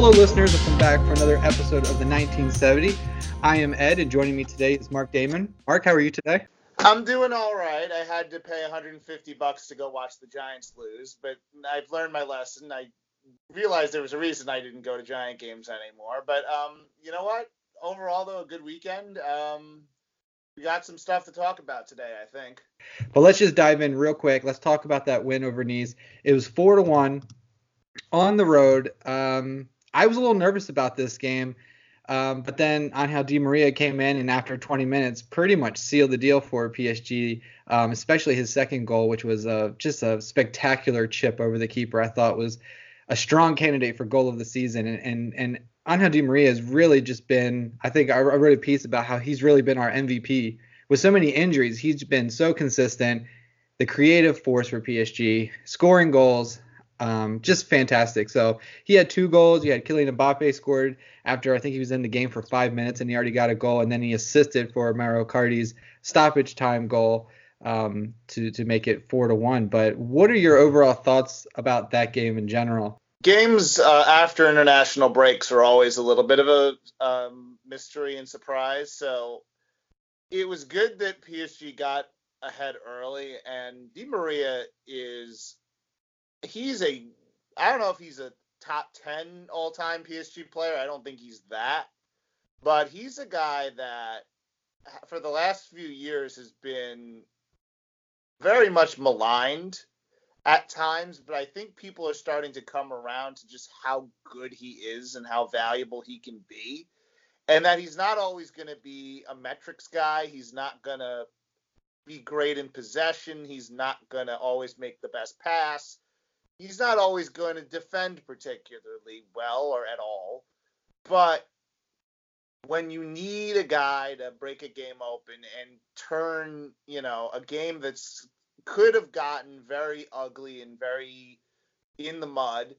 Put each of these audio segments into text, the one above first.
Hello, listeners. Welcome back for another episode of the 1970. I am Ed, and joining me today is Marc Damon. Marc, how are you today? I'm doing all right. I had to pay 150 bucks to go watch the Giants lose, but I've learned my lesson. I realized there was a reason I didn't go to Giant games anymore. But um, you know what? Overall, though, a good weekend. Um, we got some stuff to talk about today, I think. But let's just dive in real quick. Let's talk about that win over Nice. It was four to one on the road. Um, I was a little nervous about this game. Um, but then Angel Di Maria came in and after 20 minutes pretty much sealed the deal for PSG, um, especially his second goal, which was uh, just a spectacular chip over the keeper. I thought was a strong candidate for goal of the season. And and, and Angel Di Maria has really just been, I think I wrote a piece about how he's really been our MVP. With so many injuries, he's been so consistent, the creative force for PSG, scoring goals, um, just fantastic. So he had two goals. You had Kylian Mbappe scored after I think he was in the game for five minutes and he already got a goal, and then he assisted for Mauro Icardi's stoppage time goal um, to to make it four to one. But what are your overall thoughts about that game in general? Games uh, after international breaks are always a little bit of a um, mystery and surprise. So it was good that PSG got ahead early, and Di Maria is he's a I don't know if he's a top 10 all-time PSG player. I don't think he's that. But he's a guy that for the last few years has been very much maligned at times, but I think people are starting to come around to just how good he is and how valuable he can be. And that he's not always going to be a metrics guy. He's not going to be great in possession. He's not going to always make the best pass he's not always going to defend particularly well or at all. But when you need a guy to break a game open and turn, you know, a game that's could have gotten very ugly and very in the mud,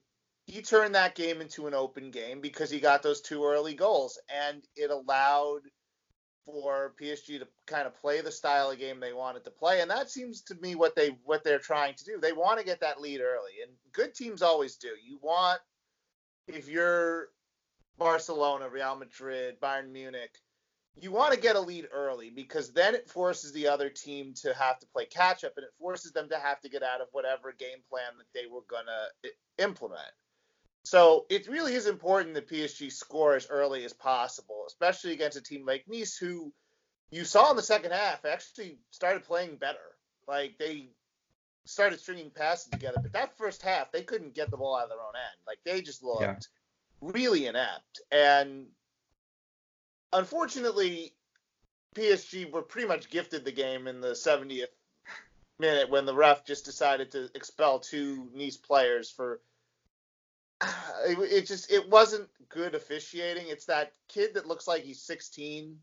he turned that game into an open game because he got those two early goals and it allowed for PSG to kind of play the style of game they wanted to play, and that seems to me what they what they're trying to do. They want to get that lead early, and good teams always do. You want if you're Barcelona, Real Madrid, Bayern Munich, you want to get a lead early because then it forces the other team to have to play catch up, and it forces them to have to get out of whatever game plan that they were gonna implement. So it really is important that PSG score as early as possible, especially against a team like Nice, who you saw in the second half actually started playing better. Like they started stringing passes together, but that first half they couldn't get the ball out of their own end. Like they just looked yeah. really inept. And unfortunately, PSG were pretty much gifted the game in the 70th minute when the ref just decided to expel two Nice players for it, it just it wasn't good officiating. It's that kid that looks like he's 16.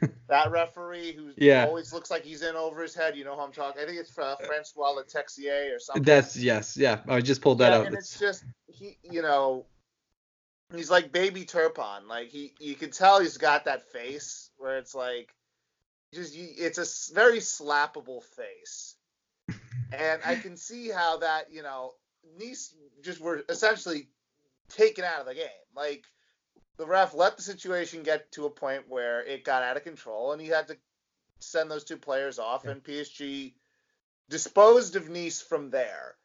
that referee who yeah. always looks like he's in over his head. You know who I'm talking. I think it's uh, Francois Letexier or something. That's yes, yeah. I just pulled that yeah, out. And it's just he, you know, he's like baby Turpin. Like he, you can tell he's got that face where it's like, just it's a very slappable face. and I can see how that, you know, Nice just were essentially taken out of the game. Like the ref let the situation get to a point where it got out of control, and he had to send those two players off, yeah. and PSG disposed of Nice from there.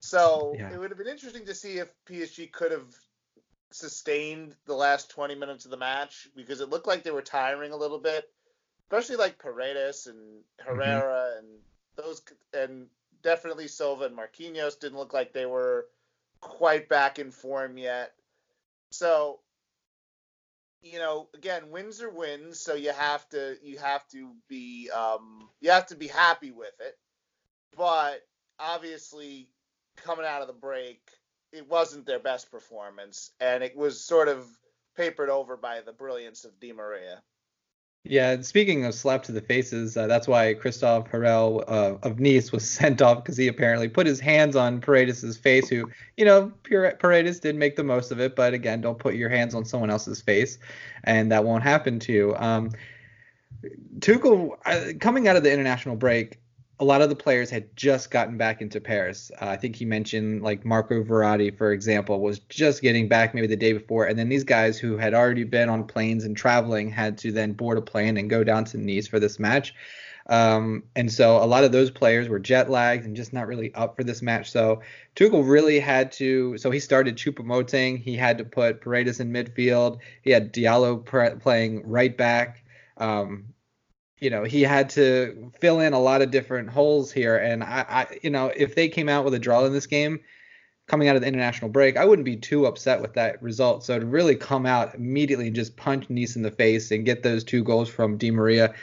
So yeah. it would have been interesting to see if PSG could have sustained the last 20 minutes of the match because it looked like they were tiring a little bit, especially like Paredes and mm-hmm. Herrera mm-hmm. and those and definitely Silva and Marquinhos didn't look like they were quite back in form yet. So, you know, again, wins are wins, so you have to you have to be um, you have to be happy with it. But obviously, coming out of the break, it wasn't their best performance, and it was sort of papered over by the brilliance of Di Maria. Yeah, speaking of slap to the faces, uh, that's why Christophe Hérelle uh, of Nice was sent off because he apparently put his hands on Paredes' face. Who, you know, Paredes did make the most of it, but again, don't put your hands on someone else's face, and that won't happen to you. Um, Tuchel, uh, coming out of the international break, a lot of the players had just gotten back into Paris. Uh, I think he mentioned like Marco Verratti, for example, was just getting back maybe the day before, and then these guys who had already been on planes and traveling had to then board a plane and go down to Nice for this match. Um, and so a lot of those players were jet lagged and just not really up for this match. So Tuchel really had to. So he started Choupo-Moting. He had to put Paredes in midfield. He had Diallo pre- playing right back. Um, you know, he had to fill in a lot of different holes here. And I, I, you know, if they came out with a draw in this game, coming out of the international break, I wouldn't be too upset with that result. So to really come out immediately and just punch Nice in the face and get those two goals from Di Maria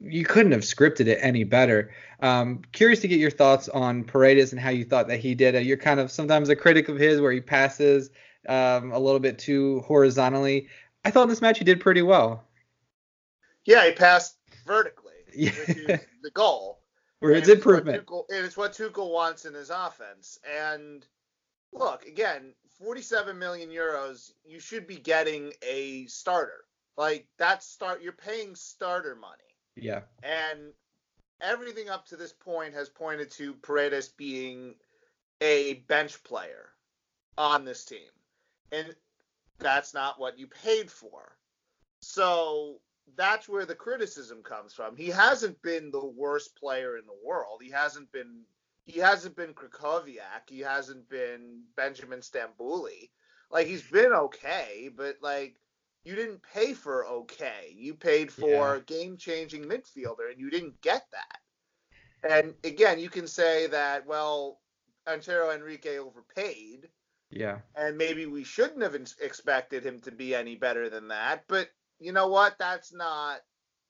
you couldn't have scripted it any better. Um, curious to get your thoughts on Paredes and how you thought that he did. You're kind of sometimes a critic of his where he passes um, a little bit too horizontally. I thought in this match he did pretty well. Yeah, he passed vertically, yeah. which is the goal. Where it's improvement. Tuchel, and it's what Tuchel wants in his offense. And look, again, 47 million euros, you should be getting a starter. Like that's start you're paying starter money. Yeah. And everything up to this point has pointed to Paredes being a bench player on this team. And that's not what you paid for. So that's where the criticism comes from. He hasn't been the worst player in the world. He hasn't been he hasn't been Krychowiak. He hasn't been Benjamin Stambouli. Like he's been okay, but like you didn't pay for okay. You paid for yeah. game changing midfielder, and you didn't get that. And again, you can say that, well, Antero Henrique overpaid. Yeah. And maybe we shouldn't have expected him to be any better than that. But you know what? That's not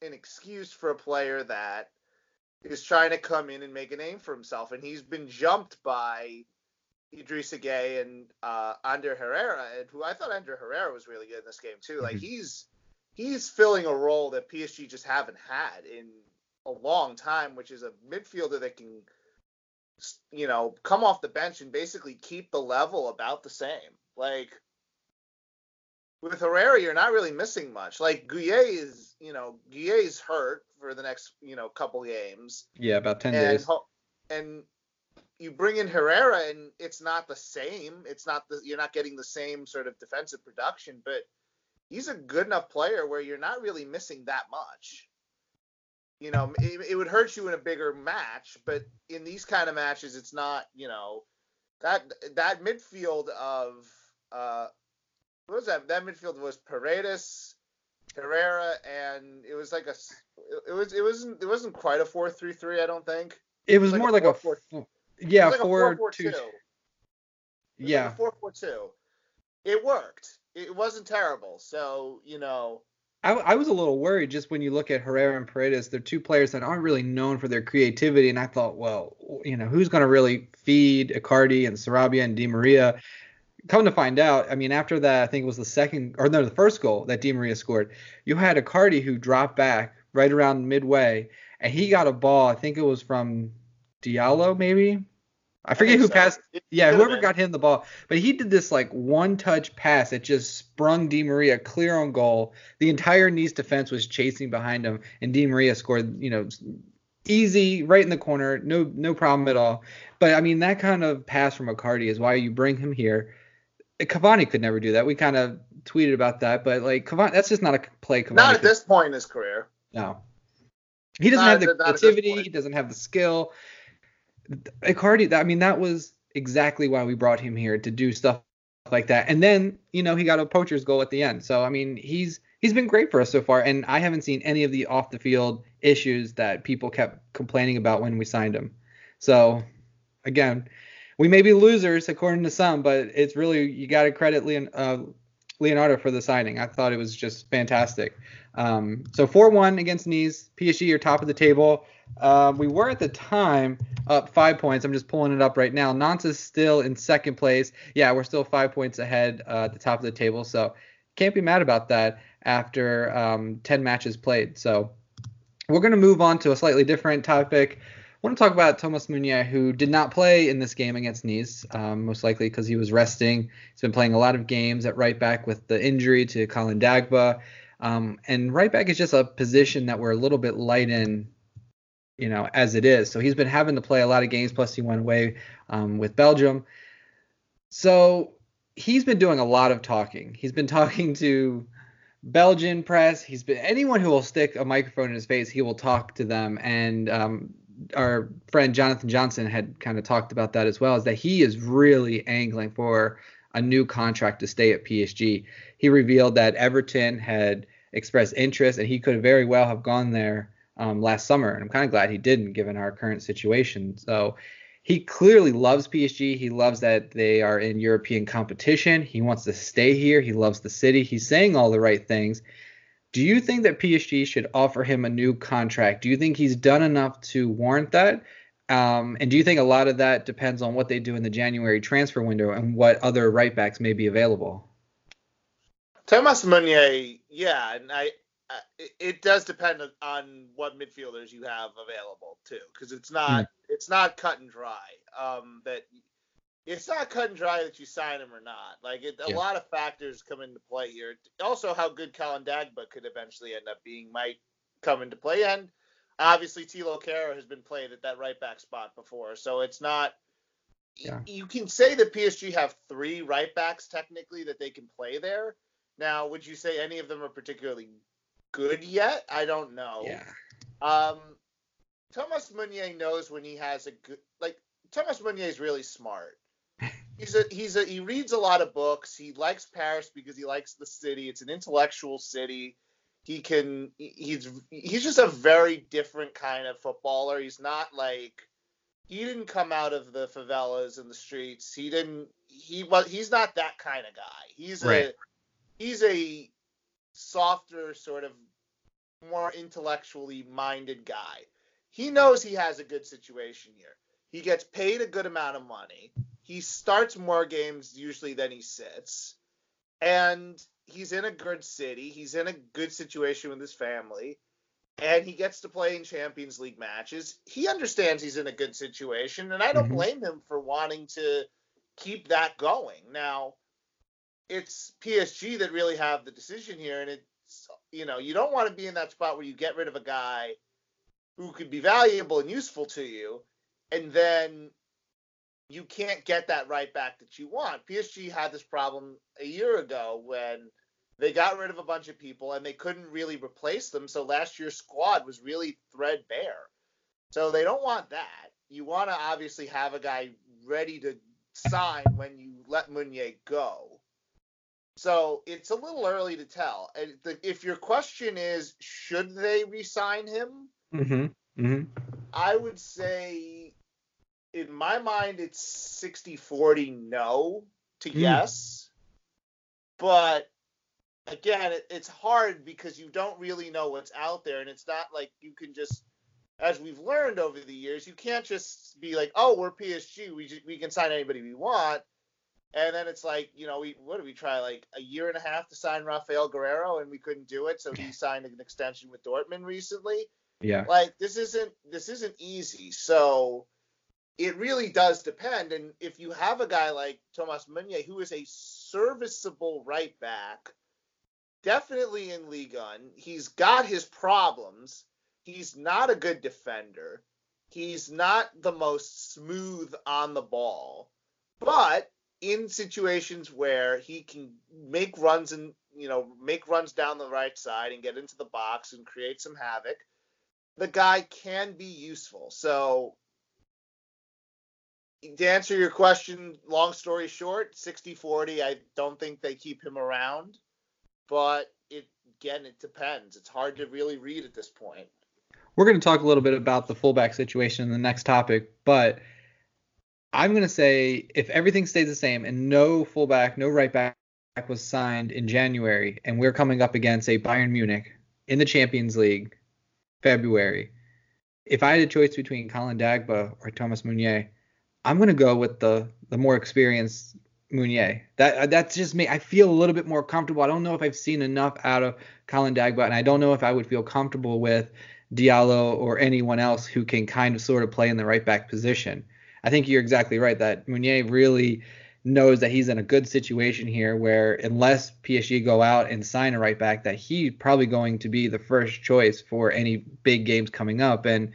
an excuse for a player that is trying to come in and make a name for himself. And he's been jumped by Idrissa Gueye and uh, Ander Herrera, and who I thought Ander Herrera was really good in this game too. Like mm-hmm. he's he's filling a role that PSG just haven't had in a long time, which is a midfielder that can you know come off the bench and basically keep the level about the same. Like with Herrera, you're not really missing much. Like Gueye is, you know, Gueye's hurt for the next, you know, couple games. Yeah, about ten and, days. And you bring in Herrera and it's not the same. It's not the you're not getting the same sort of defensive production, but he's a good enough player where you're not really missing that much. You know, it, it would hurt you in a bigger match, but in these kind of matches, it's not. You know, that that midfield of uh, what was that? That midfield was Paredes, Herrera, and it was like a it was it wasn't it wasn't quite a four three three. I don't think. It was, it was like more like a four, yeah, like four, four two. Yeah, like four four two. It worked. It wasn't terrible. So you know. I, I, was a little worried just when you look at Herrera and Paredes. They're two players that aren't really known for their creativity, and I thought, well, you know, who's going to really feed Icardi and Sarabia and Di Maria? Come to find out, I mean, after that, I think it was the second or no, the first goal that Di Maria scored. You had Icardi who dropped back right around midway, and he got a ball. I think it was from Diallo, maybe I forget I who so. passed. It yeah, whoever been. got him the ball, but he did this like one touch pass that just sprung Di Maria clear on goal. The entire Nice defense was chasing behind him, and Di Maria scored. You know, easy right in the corner, no no problem at all. But I mean, that kind of pass from Icardi is why you bring him here. Cavani could never do that. We kind of tweeted about that, but like Cavani, that's just not a play. Cavani not at could. this point in his career. No, he doesn't not have the creativity. He doesn't have the skill. Icardi, I mean, that was exactly why we brought him here to do stuff like that. And then, you know, he got a poacher's goal at the end. So I mean, he's he's been great for us so far, and I haven't seen any of the off the field issues that people kept complaining about when we signed him. So again, we may be losers according to some, but it's really you got to credit Leon, uh, Leonardo for the signing. I thought it was just fantastic. Um, so 4-1 against Nice. PSG are top of the table. Uh, we were at the time up five points. I'm just pulling it up right now. Nantes is still in second place. Yeah, we're still five points ahead uh, at the top of the table. So can't be mad about that after um, 10 matches played. So we're going to move on to a slightly different topic. Want to talk about Thomas Meunier, who did not play in this game against Nice, um, most likely because he was resting. He's been playing a lot of games at right back with the injury to Colin Dagba. Um, and right back is just a position that we're a little bit light in you know, as it is. So he's been having to play a lot of games. Plus, he went away um, with Belgium. So he's been doing a lot of talking. He's been talking to Belgian press. He's been anyone who will stick a microphone in his face. He will talk to them. And um, our friend Jonathan Johnson had kind of talked about that as well. Is that he is really angling for a new contract to stay at PSG. He revealed that Everton had expressed interest, and he could very well have gone there um, last summer. And I'm kind of glad he didn't, given our current situation. So he clearly loves PSG. He loves that they are in European competition. He wants to stay here. He loves the city. He's saying all the right things. Do you think that PSG should offer him a new contract? Do you think he's done enough to warrant that? Um, and do you think a lot of that depends on what they do in the January transfer window and what other right backs may be available? Thomas Meunier, yeah, and I, it does depend on what midfielders you have available too, because it's not mm. it's not cut and dry. Um, that it's not cut and dry that you sign him or not. Like it, a yeah. lot of factors come into play here. Also, how good Colin Dagba could eventually end up being might come into play, and obviously Thilo Kehrer has been played at that right back spot before, so it's not. Yeah. You can say that PSG have three right backs technically that they can play there. Now, would you say any of them are particularly good yet? I don't know. Yeah. Um, Thomas Meunier knows when he has a good like. Thomas Meunier is really smart. He's a he's a he reads a lot of books. He likes Paris because he likes the city. It's an intellectual city. He can he's he's just a very different kind of footballer. He's not like he didn't come out of the favelas and the streets. He didn't he was he's not that kind of guy. He's right. a he's a softer, sort of more intellectually minded guy. He knows he has a good situation here. He gets paid a good amount of money. He starts more games usually than he sits. And he's in a good city. He's in a good situation with his family. And he gets to play in Champions League matches. He understands he's in a good situation. And I don't mm-hmm. blame him for wanting to keep that going. Now, it's PSG that really have the decision here, and it's you know you don't want to be in that spot where you get rid of a guy who could be valuable and useful to you, and then you can't get that right back that you want. PSG had this problem a year ago when they got rid of a bunch of people and they couldn't really replace them. So last year's squad was really threadbare. So they don't want that. You want to obviously have a guy ready to sign when you let Meunier go. So it's a little early to tell. And If your question is, should they resign him? Mm-hmm. Mm-hmm. I would say, in my mind, it's 60 40 no to mm. yes. But again, it, it's hard because you don't really know what's out there. And it's not like you can just, as we've learned over the years, you can't just be like, oh, we're PSG. We, just, we can sign anybody we want and then it's like, you know, we what did we try like a year and a half to sign Raphaël Guerreiro and we couldn't do it, so he signed an extension with Dortmund recently. Yeah. Like this isn't this isn't easy. So it really does depend. And if you have a guy like Thomas Meunier who is a serviceable right back, definitely in Ligue 1, he's got his problems. He's not a good defender. He's not the most smooth on the ball. But in situations where he can make runs and you know make runs down the right side and get into the box and create some havoc, the guy can be useful. So to answer your question, long story short, 60-40, I don't think they keep him around, but it again it depends. It's hard to really read at this point. We're going to talk a little bit about the fullback situation in the next topic, but I'm going to say if everything stays the same and no fullback, no right back was signed in January, and we're coming up against a Bayern Munich in the Champions League February, if I had a choice between Colin Dagba or Thomas Meunier, I'm to go with the the more experienced Meunier. That uh, that's just me. I feel a little bit more comfortable. I don't know if I've seen enough out of Colin Dagba, and I don't know if I would feel comfortable with Diallo or anyone else who can kind of sort of play in the right back position. I think you're exactly right that Meunier really knows that he's in a good situation here where unless PSG go out and sign a right back that he's probably going to be the first choice for any big games coming up and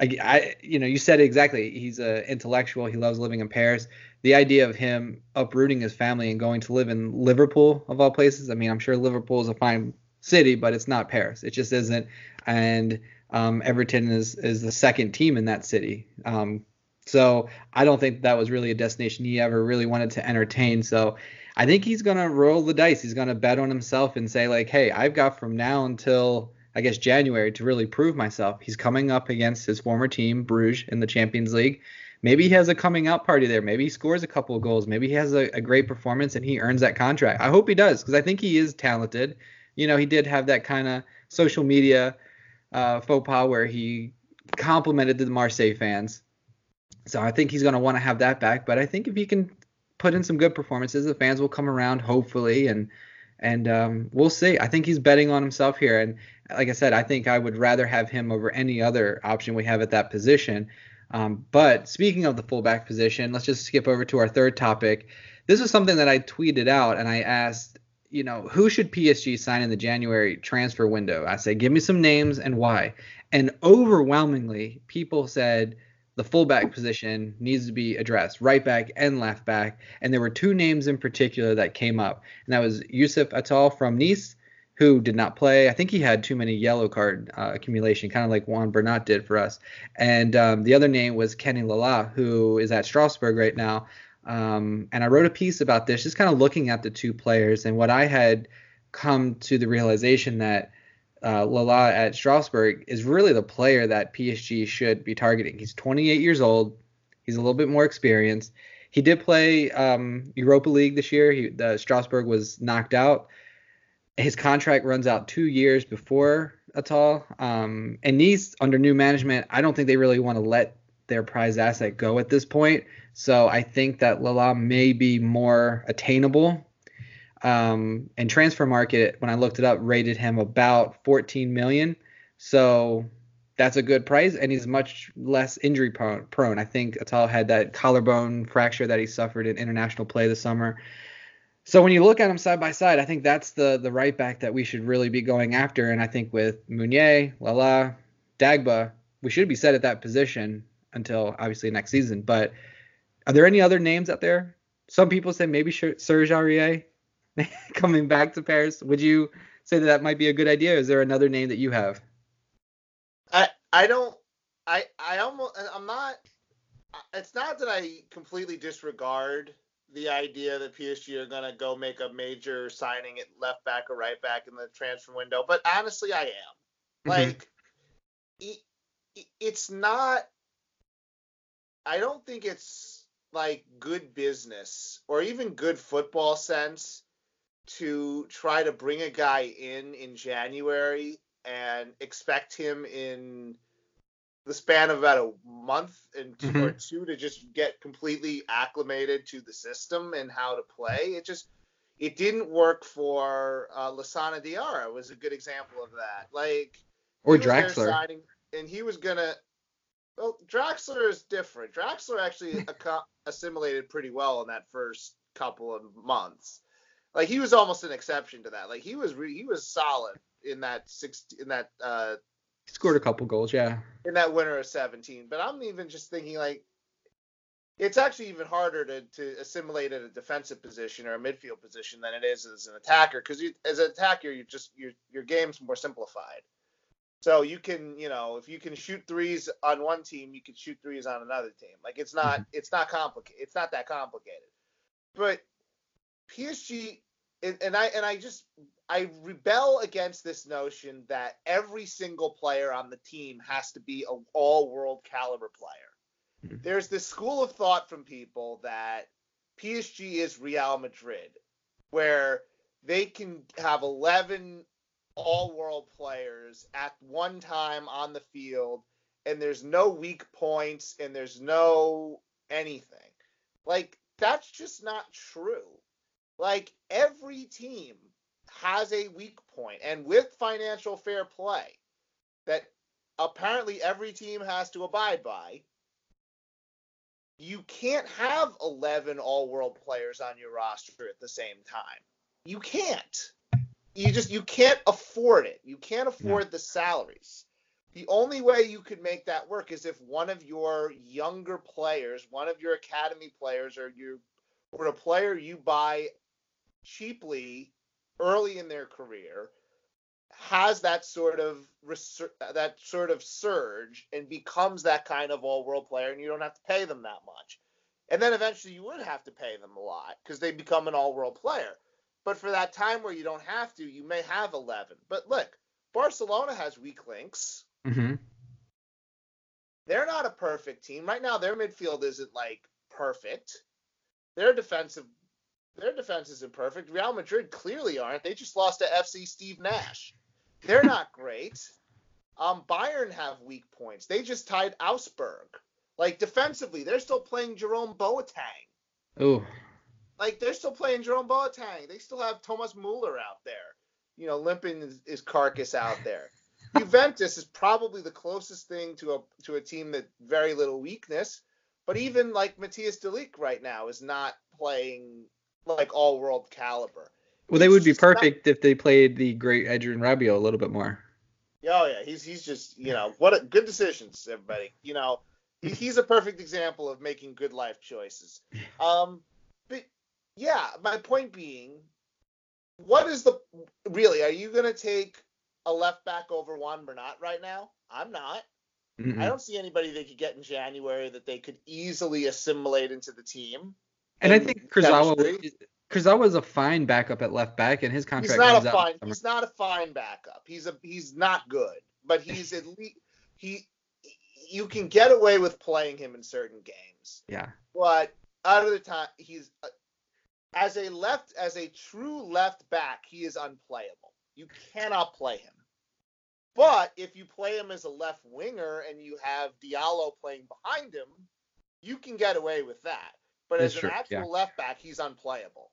I, I, you know, you said it exactly. He's an intellectual. He loves living in Paris. The idea of him uprooting his family and going to live in Liverpool, of all places. I mean, I'm sure Liverpool is a fine city, but it's not Paris. It just isn't. And um, Everton is is the second team in that city. Um, so I don't think that was really a destination he ever really wanted to entertain. So I think he's gonna roll the dice. He's gonna bet on himself and say like, hey, I've got from now until I guess January to really prove myself. He's coming up against his former team, Bruges, in the Champions League. Maybe he has a coming out party there. Maybe he scores a couple of goals. Maybe he has a, a great performance and he earns that contract. I hope he does because I think he is talented. You know, he did have that kind of social media uh, faux pas where he complimented the Marseille fans. So I think he's going to want to have that back. But I think if he can put in some good performances, the fans will come around hopefully, and and um, we'll see. I think he's betting on himself here, and like I said, I think I would rather have him over any other option we have at that position. Um, but speaking of the fullback position, let's just skip over to our third topic. This is something that I tweeted out and I asked, you know, who should PSG sign in the January transfer window? I say, give me some names and why. And overwhelmingly, people said the fullback position needs to be addressed, right back and left back. And there were two names in particular that came up, and that was Youssef Atal from Nice who did not play. I think he had too many yellow card uh, accumulation, kind of like Juan Bernat did for us. And um, the other name was Kenny Lala, who is at Strasbourg right now. Um, and I wrote a piece about this, just kind of looking at the two players and what I had come to the realization that uh, Lala at Strasbourg is really the player that PSG should be targeting. He's 28 years old. He's a little bit more experienced. He did play um, Europa League this year. He, the Strasbourg was knocked out his contract runs out two years before Atal. Um, and Nice, under new management, I don't think they really want to let their prize asset go at this point. So I think that Lala may be more attainable. Um, and transfer market, when I looked it up, rated him about 14 million. So that's a good price, and he's much less injury prone. I think Atal had that collarbone fracture that he suffered in international play this summer. So when you look at them side by side, I think that's the the right back that we should really be going after. And I think with Meunier, Lala, Dagba, we should be set at that position until obviously next season. But are there any other names out there? Some people say maybe Serge Aurier coming back to Paris. Would you say that that might be a good idea? Is there another name that you have? I I don't I I almost I'm not. It's not that I completely disregard the idea that PSG are going to go make a major signing at left back or right back in the transfer window, but honestly, I am. Mm-hmm. Like, it, it's not. I don't think it's like good business or even good football sense to try to bring a guy in in January and expect him in the span of about a month and two, mm-hmm. or two to just get completely acclimated to the system and how to play. It just it didn't work for uh, Lassana Diarra was a good example of that. Like or Draxler, signing, and he was gonna. Well, Draxler is different. Draxler actually assimilated pretty well in that first couple of months. Like he was almost an exception to that. Like he was re- he was solid in that six in that uh, he scored a couple goals, yeah. In that winter of 17. But I'm even just thinking like it's actually even harder to, to assimilate at a defensive position or a midfield position than it is as an attacker because as an attacker you just your your game's more simplified. So you can you know if you can shoot threes on one team you can shoot threes on another team. Like it's not mm-hmm. it's not complicated. It's not that complicated. But PSG and, and I and I just I rebel against this notion that every single player on the team has to be an all-world caliber player. Mm-hmm. There's this school of thought from people that PSG is Real Madrid, where they can have 11 all-world players at one time on the field, and there's no weak points and there's no anything. Like that's just not true. Like every team has a weak point, and with financial fair play that apparently every team has to abide by, you can't have 11 all world players on your roster at the same time. You can't. You just you can't afford it. You can't afford the salaries. The only way you could make that work is if one of your younger players, one of your academy players, or you or a player you buy cheaply early in their career has that sort of that sort of surge and becomes that kind of all-world player and you don't have to pay them that much. And then eventually you would have to pay them a lot because they become an all-world player. But for that time where you don't have to, you may have 11. But look, Barcelona has weak links. Mm-hmm. They're not a perfect team right now. Their midfield isn't like perfect. Their defensive their defense isn't perfect. Real Madrid clearly aren't. They just lost to FC Steve Nash. They're not great. Um, Bayern have weak points. They just tied Augsburg. Like defensively, they're still playing Jerome Boateng. Oh. Like they're still playing Jerome Boateng. They still have Thomas Muller out there. You know, limping his, his carcass out there. Juventus is probably the closest thing to a to a team that very little weakness. But even like Matthijs de Ligt right now is not playing like all world caliber. Well, they would be perfect not... if they played the great Adrien Rabiot a little bit more. Oh yeah, he's he's just you know what a, good decisions, everybody. You know he's a perfect example of making good life choices. Um, but yeah, my point being, what is the really? Are you gonna take a left back over Juan Bernat right now? I'm not. Mm-mm. I don't see anybody they could get in January that they could easily assimilate into the team. And I think Kurzawa Kurzawa is a fine backup at left back, and his contract. He's not a fine. He's not a fine backup. He's a he's not good, but he's at least he. You can get away with playing him in certain games. Yeah. But out of the time, he's uh, as a left as a true left back, he is unplayable. You cannot play him. But if you play him as a left winger and you have Diallo playing behind him, you can get away with that. But That's as an true. actual yeah. left back, he's unplayable.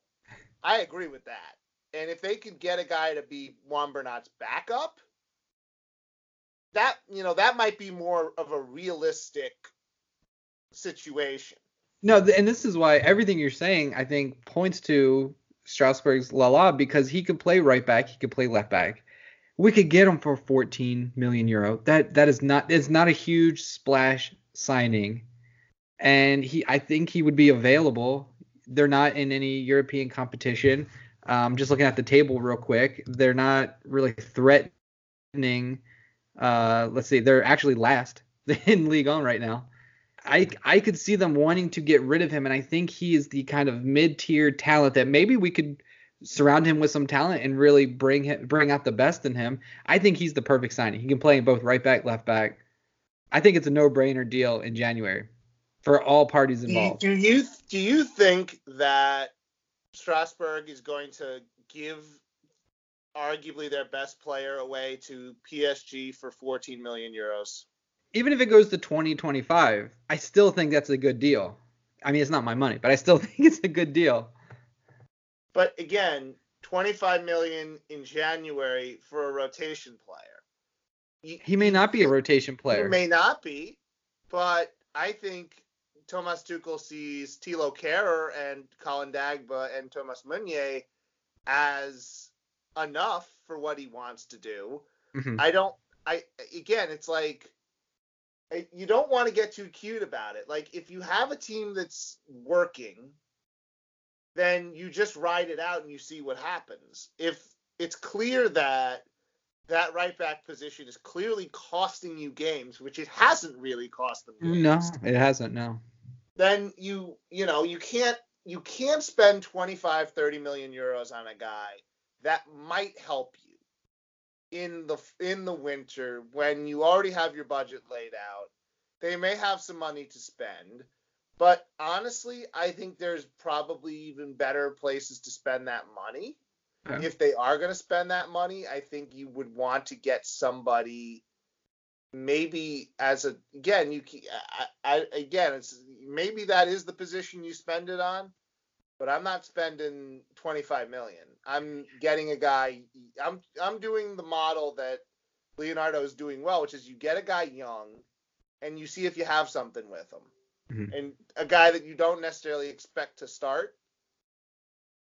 I agree with that. And if they can get a guy to be Juan Bernat's backup, that you know that might be more of a realistic situation. No, and this is why everything you're saying I think points to Strasbourg's Lala because he could play right back, he could play left back. We could get him for 14 million euro. That that is not it's not a huge splash signing and he I think he would be available. They're not in any European competition. Um, just looking at the table real quick, they're not really threatening. Uh, let's see, they're actually last in Ligue 1 right now. I I could see them wanting to get rid of him, and I think he is the kind of mid-tier talent that maybe we could surround him with some talent and really bring him bring out the best in him. I think he's the perfect signing. He can play in both right back, left back. I think it's a no-brainer deal in January for all parties involved. Do you do you think that Strasbourg is going to give arguably their best player away to PSG for 14 million euros? Even if it goes to 2025, I still think that's a good deal. I mean, it's not my money, but I still think it's a good deal. But again, 25 million in January for a rotation player. he may not be a rotation player. He may not be, but I think Thomas Tuchel sees Thilo Kehrer and Colin Dagba and Thomas Meunier as enough for what he wants to do. Mm-hmm. I don't. I again, it's like you don't want to get too cute about it. Like if you have a team that's working, then you just ride it out and you see what happens. If it's clear that that right back position is clearly costing you games, which it hasn't really cost them. Games, no, it hasn't. No then you you know you can't you can't spend 25 30 million euros on a guy that might help you in the in the winter when you already have your budget laid out they may have some money to spend but honestly i think there's probably even better places to spend that money okay. if they are going to spend that money i think you would want to get somebody maybe as a again you I, I, again it's maybe that is the position you spend it on but i'm not spending 25 million i'm getting a guy i'm i'm doing the model that leonardo is doing well which is you get a guy young and you see if you have something with him mm-hmm. and a guy that you don't necessarily expect to start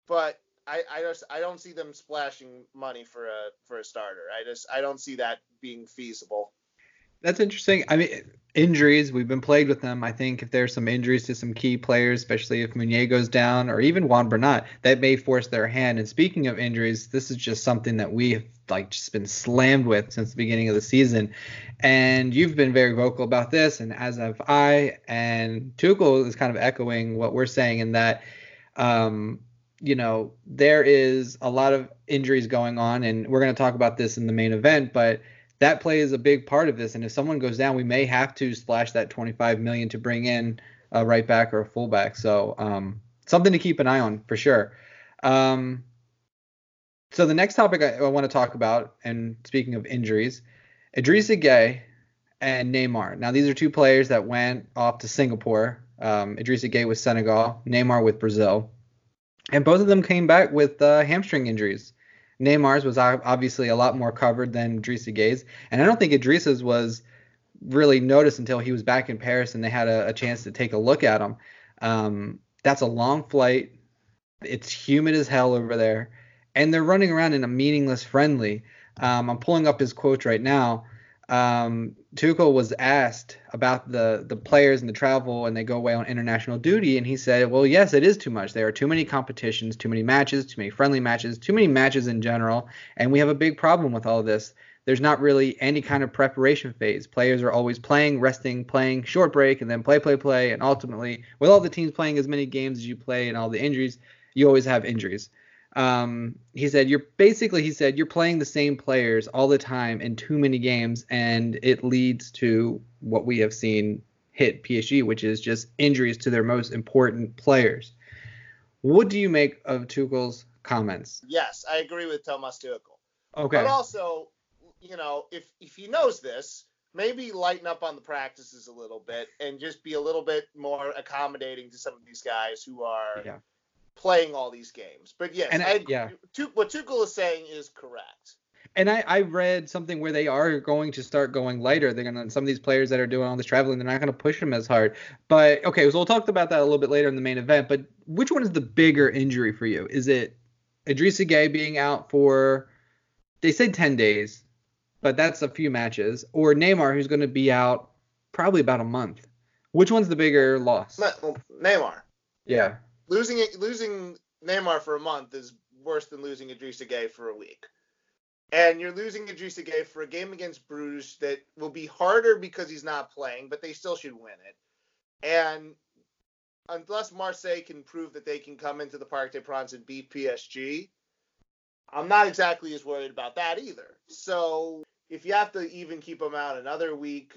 but I, I just I don't see them splashing money for a for a starter. I just I don't see that being feasible. That's interesting. I mean, injuries, we've been plagued with them. I think if there's some injuries to some key players, especially if Meunier goes down or even Juan Bernat, that may force their hand. And speaking of injuries, this is just something that we have like just been slammed with since the beginning of the season. And you've been very vocal about this, and as have I. And Tuchel is kind of echoing what we're saying in that, um, you know, there is a lot of injuries going on, and we're going to talk about this in the main event, but that play is a big part of this. And if someone goes down, we may have to splash that 25 million to bring in a right back or a fullback. So um, something to keep an eye on for sure. Um, so the next topic I, I want to talk about, and speaking of injuries, Idrissa Gueye and Neymar. Now these are two players that went off to Singapore. Um, Idrissa Gueye with Senegal, Neymar with Brazil, and both of them came back with uh, hamstring injuries. Neymar's was obviously a lot more covered than Idrissa Gueye's, and I don't think Idrissa's was really noticed until he was back in Paris and they had a, a chance to take a look at him. Um, that's a long flight. It's humid as hell over there, and they're running around in a meaningless friendly. Um, I'm pulling up his quotes right now um, Tuchel was asked about the the players and the travel and they go away on international duty, and he said, "Well, yes, it is too much. There are too many competitions, too many matches, too many friendly matches, too many matches in general, and we have a big problem with all this. There's not really any kind of preparation phase. Players are always playing, resting, playing, short break, and then play, play, play, and ultimately, with all the teams playing as many games as you play and all the injuries, you always have injuries." Um, he said you're basically he said you're playing the same players all the time in too many games and it leads to what we have seen hit PSG which is just injuries to their most important players. What do you make of Tuchel's comments? Yes, I agree with Thomas Tuchel. Okay. But also, you know, if if he knows this, maybe lighten up on the practices a little bit and just be a little bit more accommodating to some of these guys who are yeah playing all these games. But yes, and I, yeah. what Tuchel is saying is correct. And I, I read something where they are going to start going lighter. They're gonna some of these players that are doing all this traveling, they're not gonna push them as hard. But okay, so we'll talk about that a little bit later in the main event. But which one is the bigger injury for you? Is it Idrissa Gueye being out for they said 10 days, but that's a few matches, or Neymar who's going to be out probably about a month. Which one's the bigger loss? Neymar. Yeah losing losing Neymar for a month is worse than losing Idrissa Gueye for a week. And you're losing Idrissa Gueye for a game against Bruges that will be harder because he's not playing, but they still should win it. And unless Marseille can prove that they can come into the Parc des Princes and beat PSG, I'm not exactly as worried about that either. So if you have to even keep them out another week,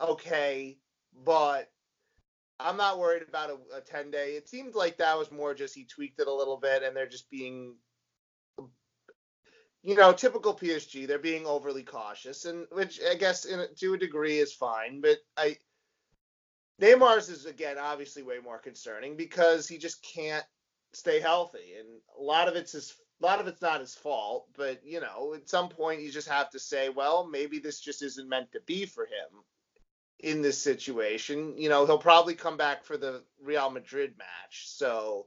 okay, but I'm not worried about a, a 10 day. It seemed like that was more just he tweaked it a little bit and they're just being, you know, typical PSG. They're being overly cautious, and which I guess in, to a degree is fine. But I, Neymar's is again obviously way more concerning because he just can't stay healthy, and a lot of it's his. A lot of it's not his fault, but you know, at some point you just have to say, well, maybe this just isn't meant to be for him in this situation. You know, he'll probably come back for the Real Madrid match, so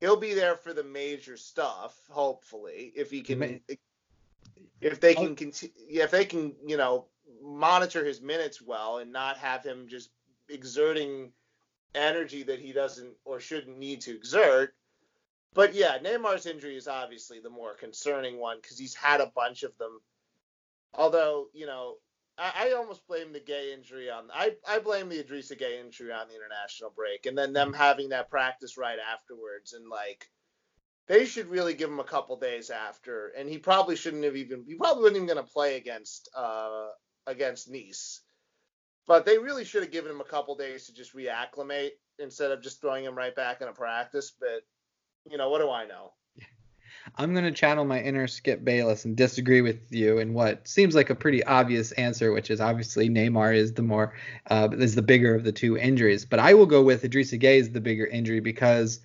he'll be there for the major stuff. Hopefully, if he can, if they can continue, if they can, you know, monitor his minutes well and not have him just exerting energy that he doesn't or shouldn't need to exert. But yeah, Neymar's injury is obviously the more concerning one because he's had a bunch of them. Although, you know, I, I, almost blame the Gueye injury on I, I blame the Idrissa Gueye injury on the international break and then them having that practice right afterwards and like they should really give him a couple days after and he probably shouldn't have even he probably wasn't even to play against uh against Nice. But they really should have given him a couple days to just reacclimate instead of just throwing him right back in a practice but you know what do I know I'm going to channel my inner Skip Bayless and disagree with you in what seems like a pretty obvious answer, which is obviously Neymar is the more uh, is the bigger of the two injuries. But I will go with Idrissa Gueye is the bigger injury because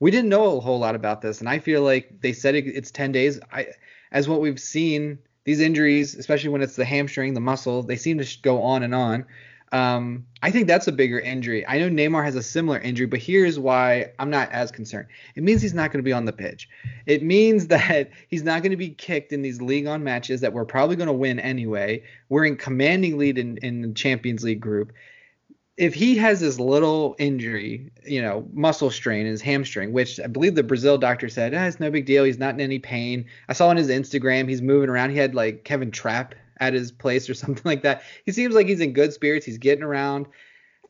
we didn't know a whole lot about this, and I feel like they said it, it's 10 days. I, as what we've seen, these injuries, especially when it's the hamstring, the muscle, they seem to go on and on. Um, I think that's a bigger injury. I know Neymar has a similar injury, but here's why I'm not as concerned. It means he's not going to be on the pitch. It means that he's not going to be kicked in these Ligue 1 matches that we're probably going to win anyway. We're in commanding lead in, in the Champions League group. If he has this little injury, you know, muscle strain in his hamstring, which I believe the Brazil doctor said, ah, it's no big deal. He's not in any pain. I saw on his Instagram, he's moving around. He had like Kevin Trapp at his place or something like that. He seems like he's in good spirits. He's getting around.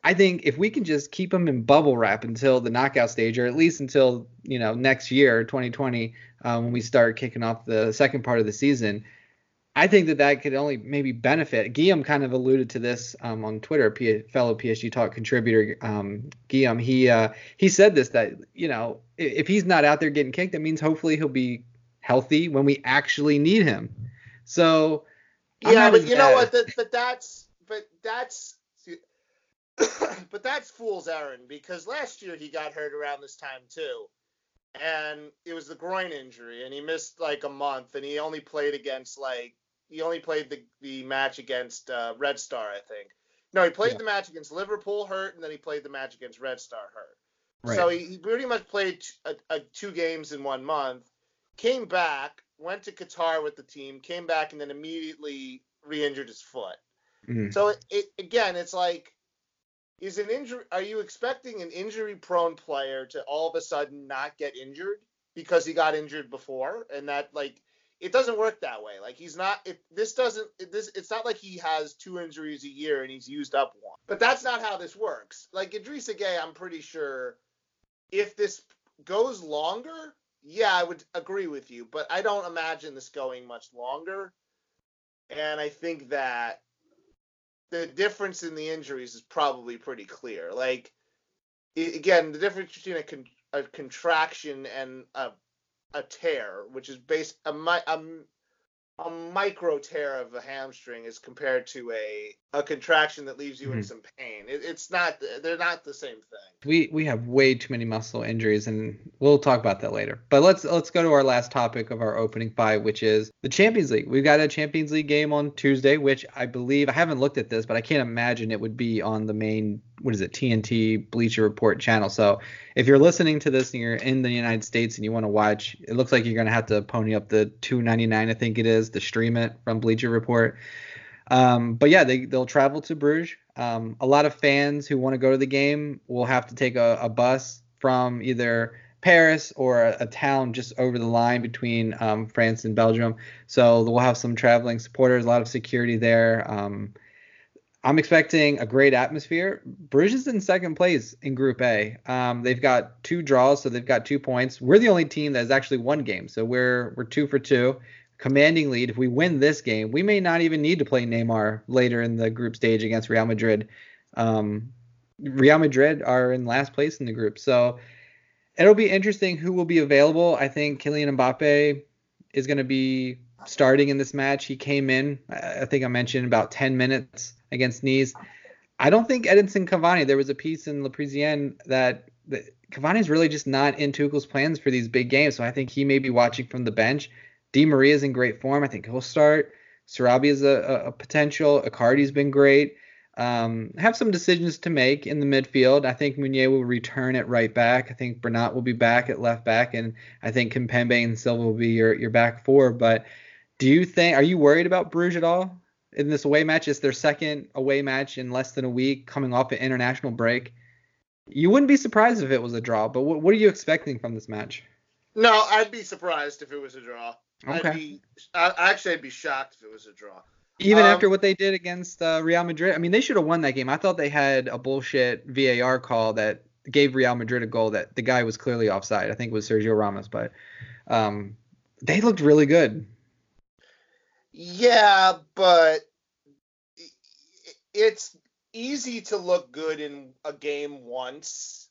I think if we can just keep him in bubble wrap until the knockout stage, or at least until you know next year, 2020, um, when we start kicking off the second part of the season, I think that that could only maybe benefit. Guillaume kind of alluded to this um, on Twitter. P- fellow PSG Talk contributor um, Guillaume, he uh, he said this that you know if he's not out there getting kicked, that means hopefully he'll be healthy when we actually need him. So yeah, but you know what? That, but that's but that's but that's fool's errand because last year he got hurt around this time too, and it was the groin injury, and he missed like a month, and he only played against like he only played the the match against uh, Red Star, I think. No, he played yeah. the match against Liverpool hurt, and then he played the match against Red Star hurt. Right. So he, he pretty much played a, a, two games in one month. Came back, went to Qatar with the team, came back, and then immediately re-injured his foot. Mm. So it, it, again, it's like, is an injury? Are you expecting an injury-prone player to all of a sudden not get injured because he got injured before, and that like it doesn't work that way. Like he's not. It, this doesn't. It, this. It's not like he has two injuries a year and he's used up one. But that's not how this works. Like Idrissa Gueye, I'm pretty sure if this goes longer, yeah, I would agree with you, but I don't imagine this going much longer. And I think that the difference in the injuries is probably pretty clear. Like, again, the difference between a, con- a contraction and a, a tear, which is based a, a, a micro tear of a hamstring is compared to a a contraction that leaves you mm-hmm. in some pain. It, it's not they're not the same thing. We we have way too many muscle injuries, and we'll talk about that later. But let's let's go to our last topic of our opening five, which is the Champions League. We've got a Champions League game on Tuesday, which I believe I haven't looked at this, but I can't imagine it would be on the main what is it TNT Bleacher Report channel. So if you're listening to this and you're in the United States and you want to watch, it looks like you're gonna have to pony up the 2.99, I think it is, to stream it from Bleacher Report. Um, but yeah, they they'll travel to Bruges. Um, a lot of fans who want to go to the game will have to take a, a bus from either Paris or a, a, town just over the line between um, France and Belgium. So we'll have some traveling supporters, a lot of security there. Um, I'm expecting a great atmosphere. Bruges is in second place in Group A. Um, they've got two draws, so they've got two points. We're the only team that has actually one game, so we're we're two for two commanding lead. If we win this game, we may not even need to play Neymar later in the group stage against Real Madrid. Um, Real Madrid are in last place in the group, so it'll be interesting who will be available. I think Kylian Mbappe is going to be starting in this match. He came in, I think I mentioned about 10 minutes against Nice. I don't think Edinson Cavani. There was a piece in Le Parisien that, that Cavani is really just not in Tuchel's plans for these big games. So I think he may be watching from the bench. Di Maria is in great form. I think he'll start. Sarabia is a, a, potential. Icardi's been great. Um, have some decisions to make in the midfield. I think Meunier will return at right back. I think Bernat will be back at left back, and I think Kimpembe and Silva will be your, your back four. But do you think are you worried about Bruges at all in this away match? It's their second away match in less than a week, coming off an international break. You wouldn't be surprised if it was a draw, but what, what are you expecting from this match? No, I'd be surprised if it was a draw. Okay. I'd be, I, actually, I'd be shocked if it was a draw. Even um, after what they did against uh, Real Madrid, I mean, they should have won that game. I thought they had a bullshit VAR call that gave Real Madrid a goal that the guy was clearly offside. I think it was Sergio Ramos, but um, they looked really good. Yeah, but it's easy to look good in a game once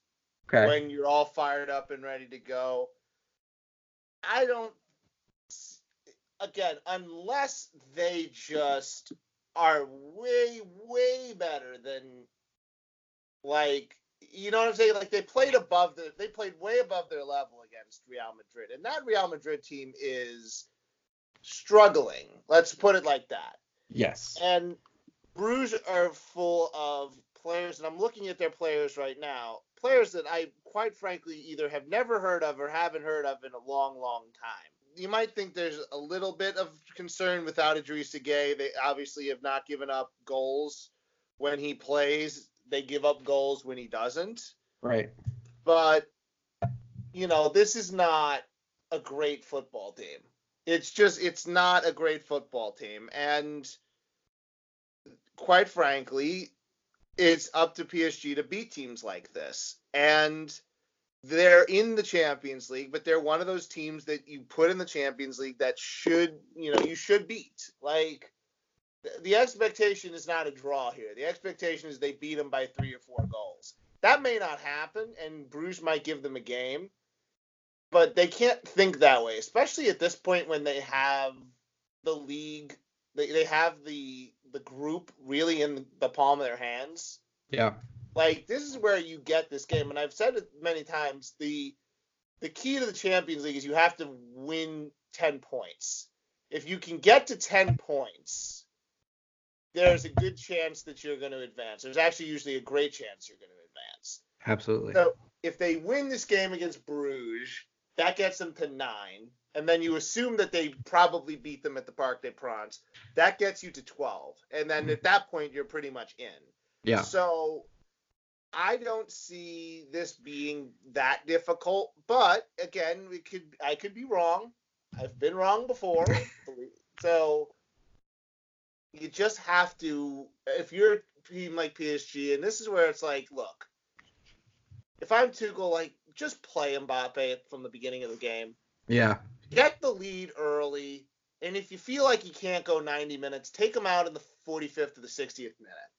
okay. when you're all fired up and ready to go. I don't again, unless they just are way, way better than like you know what I'm saying? Like they played above the they played way above their level against Real Madrid. And that Real Madrid team is struggling. Let's put it like that. Yes. And Bruges are full of players, and I'm looking at their players right now. Players that I, quite frankly, either have never heard of or haven't heard of in a long, long time. You might think there's a little bit of concern without Idrissa Gueye. They obviously have not given up goals when he plays. They give up goals when he doesn't. Right. But you know, this is not a great football team. It's just it's not a great football team and quite frankly, it's up to PSG to beat teams like this. And they're in the Champions League, but they're one of those teams that you put in the Champions League that should, you know, you should beat. Like the expectation is not a draw here. The expectation is they beat them by 3 or 4 goals. That may not happen and Bruges might give them a game, but they can't think that way, especially at this point when they have the league they, they have the the group really in the palm of their hands. Yeah. Like this is where you get this game, and I've said it many times. The the key to the Champions League is you have to win ten points. If you can get to ten points, there's a good chance that you're going to advance. There's actually usually a great chance you're going to advance. Absolutely. So if they win this game against Bruges, that gets them to nine and then you assume that they probably beat them at the Parc des Princes. That gets you to 12, and then mm-hmm. at that point you're pretty much in. Yeah. So I don't see this being that difficult, but again, we could I could be wrong. I've been wrong before. so you just have to if you're a team like PSG, and this is where it's like, look, if I'm Tuchel, like just play Mbappe from the beginning of the game. Yeah get the lead early, and if you feel like you can't go 90 minutes, take him out in the 45th to the 60th minute.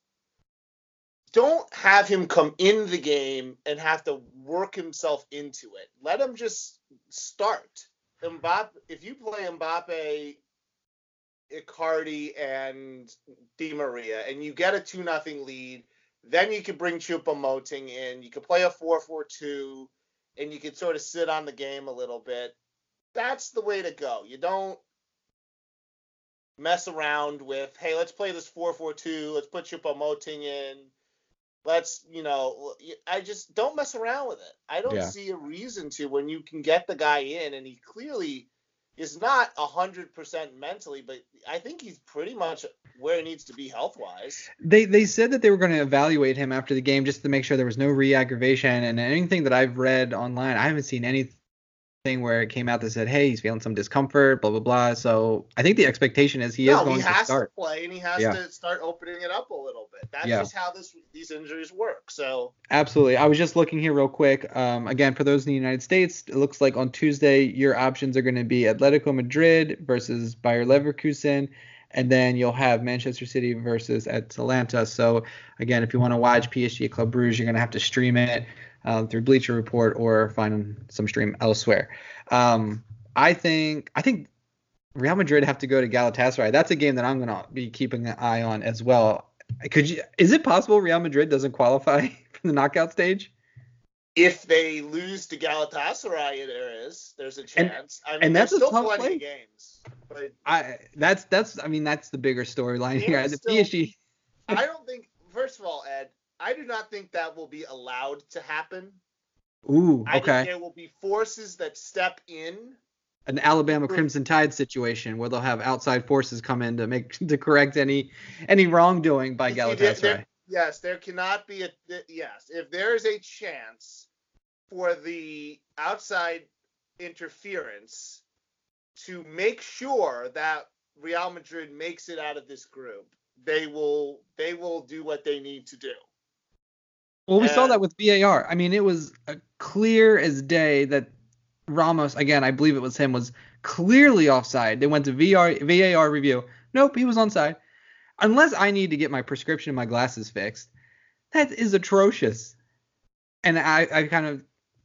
Don't have him come in the game and have to work himself into it. Let him just start. Mbappe, if you play Mbappe, Icardi, and Di Maria, and you get a 2 0 lead, then you could bring Choupo-Moting in. You could play a 4 4 2, and you could sort of sit on the game a little bit that's the way to go. You don't mess around with, hey, let's play this 4-4-2. Let's put Choupo-Moting in. Let's, you know, I just don't mess around with it. I don't yeah. see a reason to when you can get the guy in, and he clearly is not 100% mentally, but I think he's pretty much where he needs to be health wise. They they said that they were going to evaluate him after the game just to make sure there was no re-aggravation. And anything that I've read online, I haven't seen any thing where it came out that said, "Hey, he's feeling some discomfort," blah blah blah. So I think the expectation is he no, is going he has to start. to play and he has yeah. to start opening it up a little bit. That's yeah. just how this these injuries work. So absolutely. I was just looking here real quick. Um, again, for those in the United States, it looks like on Tuesday your options are going to be Atletico Madrid versus Bayer Leverkusen. And then you'll have Manchester City versus Atalanta. So again, if you want to watch PSG Club Bruges, you're going to have to stream it uh, through Bleacher Report or find some stream elsewhere. Um, I think I think Real Madrid have to go to Galatasaray. That's a game that I'm going to be keeping an eye on as well. Could you? Is it possible Real Madrid doesn't qualify for the knockout stage? If they lose to Galatasaray, there is. There's a chance. And, I mean, and that's still a tough plenty games. But I that's that's I mean that's the bigger storyline here. The PSG. I don't think. First of all, Ed, I do not think that will be allowed to happen. Ooh, I okay. there will be forces that step in. An Alabama Crimson Tide situation where they'll have outside forces come in to make to correct any any wrongdoing by Galatasaray. There, yes, there cannot be a yes. If there is a chance for the outside interference to make sure that Real Madrid makes it out of this group, they will they will do what they need to do. Well, we and, saw that with VAR. I mean, it was clear as day that Ramos, again, I believe it was him, was clearly offside. They went to VR, VAR review. Nope, he was onside. Unless I need to get my prescription and my glasses fixed, that is atrocious. And I, I kind of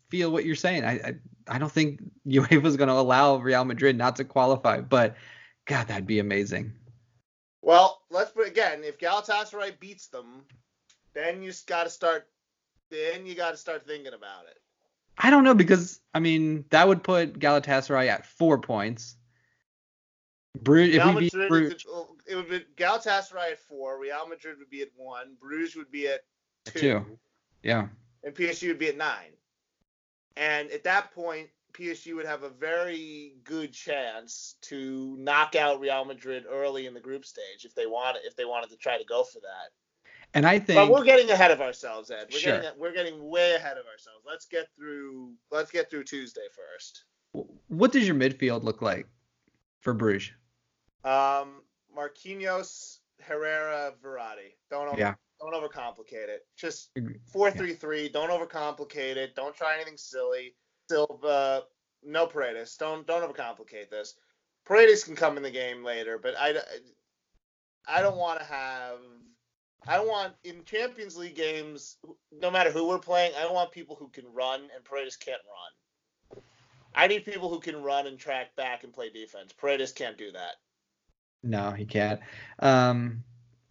feel what you're saying. I, I, I don't think UEFA is going to allow Real Madrid not to qualify, but God, that'd be amazing. Well, let's put again. If Galatasaray beats them, then you got to start. Then you got to start thinking about it. I don't know because I mean that would put Galatasaray at four points, Bruges. Real If we beat Madrid, Bruges, it would be Galatasaray at four, Real Madrid would be at one, Bruges would be at two, Two. yeah. and PSG would be at nine. And at that point, PSG would have a very good chance to knock out Real Madrid early in the group stage if they want if they wanted to try to go for that. And I think. But we're getting ahead of ourselves, Ed. We're Sure. getting we're getting way ahead of ourselves. Let's get through let's get through Tuesday first. what does your midfield look like for Bruges? Um, Marquinhos, Herrera, Verratti. Don't over, Yeah. don't overcomplicate it. Just four three three. Don't overcomplicate it. Don't try anything silly. Silva, no Paredes. Don't don't overcomplicate this. Paredes can come in the game later, but I I don't want to have. I want in Champions League games, no matter who we're playing, I want people who can run, and Paredes can't run. I need people who can run and track back and play defense. Paredes can't do that. No, he can't. Um,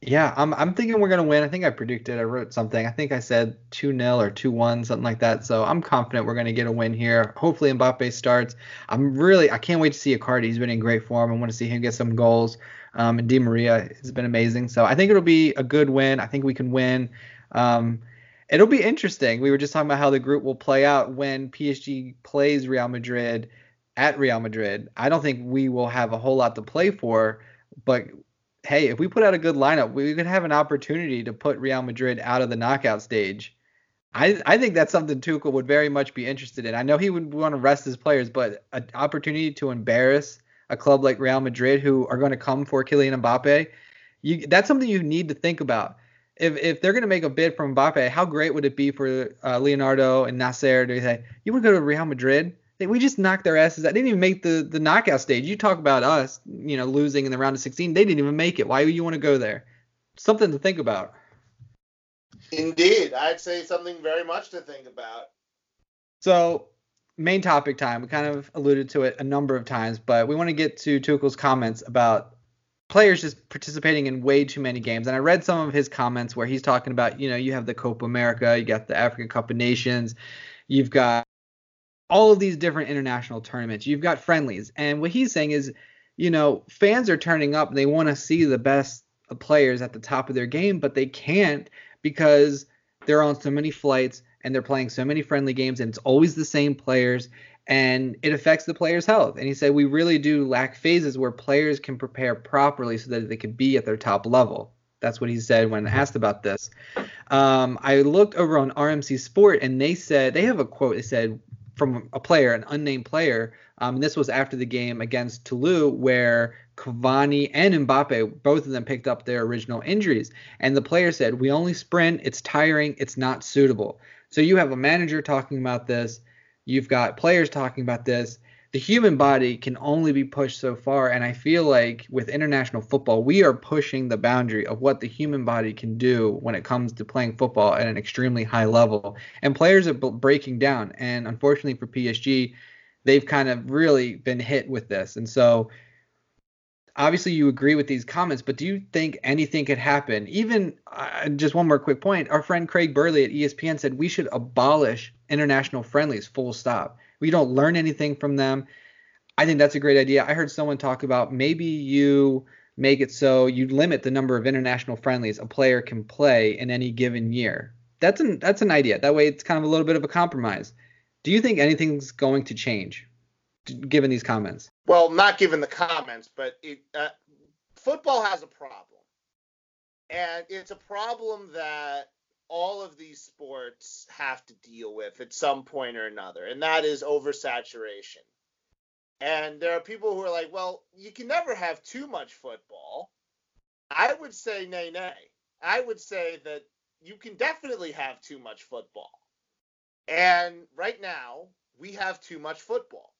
yeah, I'm I'm thinking we're gonna win. I think I predicted. I wrote something. I think I said two 0 or two one, something like that. So I'm confident we're gonna get a win here. Hopefully Mbappe starts. I'm really I can't wait to see Icardi. He's been in great form. I want to see him get some goals. Um, and Di Maria has been amazing. So I think it'll be a good win. I think we can win. Um, it'll be interesting. We were just talking about how the group will play out when PSG plays Real Madrid at Real Madrid. I don't think we will have a whole lot to play for, but hey, if we put out a good lineup, we could have an opportunity to put Real Madrid out of the knockout stage. I I think that's something Tuchel would very much be interested in. I know he would want to rest his players, but an opportunity to embarrass a club like Real Madrid who are going to come for Kylian Mbappe, you that's something you need to think about. If if they're going to make a bid for Mbappe, how great would it be for uh, Leonardo and Nasser to say, "You want to go to Real Madrid?" We just knocked their asses. I didn't even make the the knockout stage. You talk about us, you know, losing in the round of 16. They didn't even make it. Why would you want to go there? Something to think about. Indeed, I'd say something very much to think about. So, main topic time. We kind of alluded to it a number of times, but we want to get to Tuchel's comments about players just participating in way too many games. And I read some of his comments where he's talking about, you know, you have the Copa America, you got the African Cup of Nations, you've got all of these different international tournaments, you've got friendlies. And what he's saying is, you know, fans are turning up they want to see the best players at the top of their game, but they can't because they're on so many flights and they're playing so many friendly games and it's always the same players and it affects the players' health. And he said we really do lack phases where players can prepare properly so that they can be at their top level. That's what he said when asked about this. Um, I looked over on RMC Sport and they said they have a quote. They said from a player, an unnamed player. Um, and this was after the game against Toulouse, where Cavani and Mbappe, both of them picked up their original injuries. And the player said, "We only sprint. It's tiring. It's not suitable." So you have a manager talking about this. You've got players talking about this. The human body can only be pushed so far, and I feel like with international football, we are pushing the boundary of what the human body can do when it comes to playing football at an extremely high level. And players are breaking down, and unfortunately for PSG, they've kind of really been hit with this. And so, obviously, you agree with these comments, but do you think anything could happen? Even uh, just one more quick point: our friend Craig Burley at ESPN said we should abolish international friendlies, full stop. We don't learn anything from them. I think that's a great idea. I heard someone talk about maybe you make it so you limit the number of international friendlies a player can play in any given year. That's an that's an idea. That way, it's kind of a little bit of a compromise. Do you think anything's going to change, given these comments? Well, not given the comments, but it, uh, football has a problem, and it's a problem that all of these sports have to deal with at some point or another, and that is oversaturation. And there are people who are like, well, you can never have too much football. I would say nay, nay. I would say that you can definitely have too much football. And right now, we have too much football.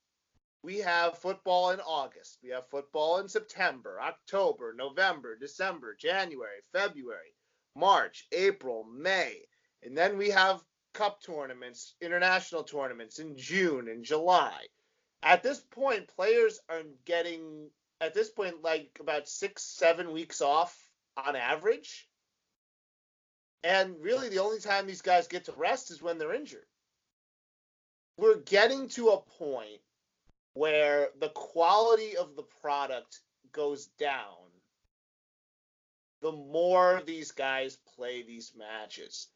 We have football in August. We have football in September, October, November, December, January, February, March, April, May. And then we have cup tournaments, international tournaments in June and July. At this point, players are getting, at this point, like about six, seven weeks off on average. And really, the only time these guys get to rest is when they're injured. We're getting to a point where the quality of the product goes down, the more these guys play these matches.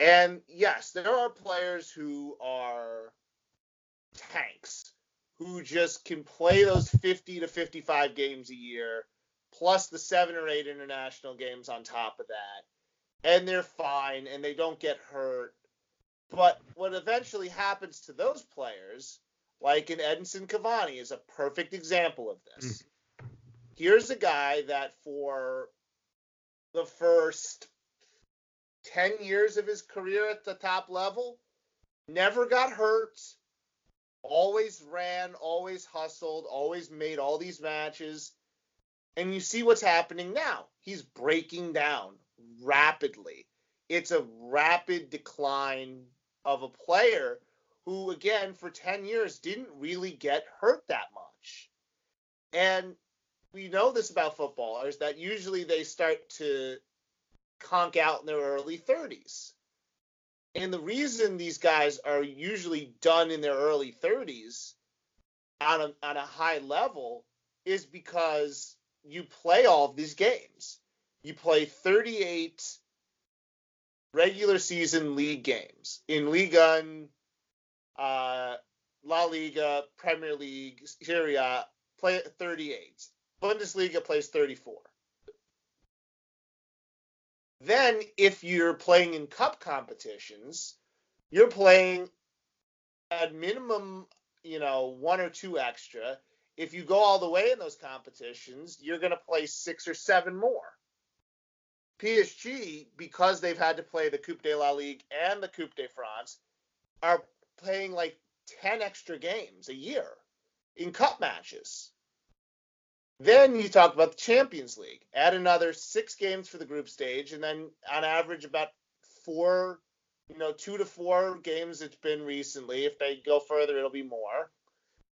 And yes, there are players who are tanks who just can play those 50 to 55 games a year plus the 7 or 8 international games on top of that. And they're fine and they don't get hurt. But what eventually happens to those players, like an Edinson Cavani, is a perfect example of this. Mm. Here's a guy that for the first 10 years of his career at the top level, never got hurt, always ran, always hustled, always made all these matches. And you see what's happening now. He's breaking down rapidly. It's a rapid decline of a player who, again, for 10 years didn't really get hurt that much. And we know this about footballers that usually they start to conk out in their early 30s. And the reason these guys are usually done in their early 30s on a, on a high level is because you play all of these games. You play 38 regular season league games in Liga, uh, La Liga, Premier League, Serie A, play 38. Bundesliga plays 34. Then, if you're playing in cup competitions, you're playing at minimum, you know, one or two extra. If you go all the way in those competitions, you're going to play six or seven more. PSG, because they've had to play the Coupe de la Ligue and the Coupe de France, are playing like 10 extra games a year in cup matches. Then you talk about the Champions League. Add another six games for the group stage, and then on average about four, you know, two to four games it's been recently. If they go further, it'll be more.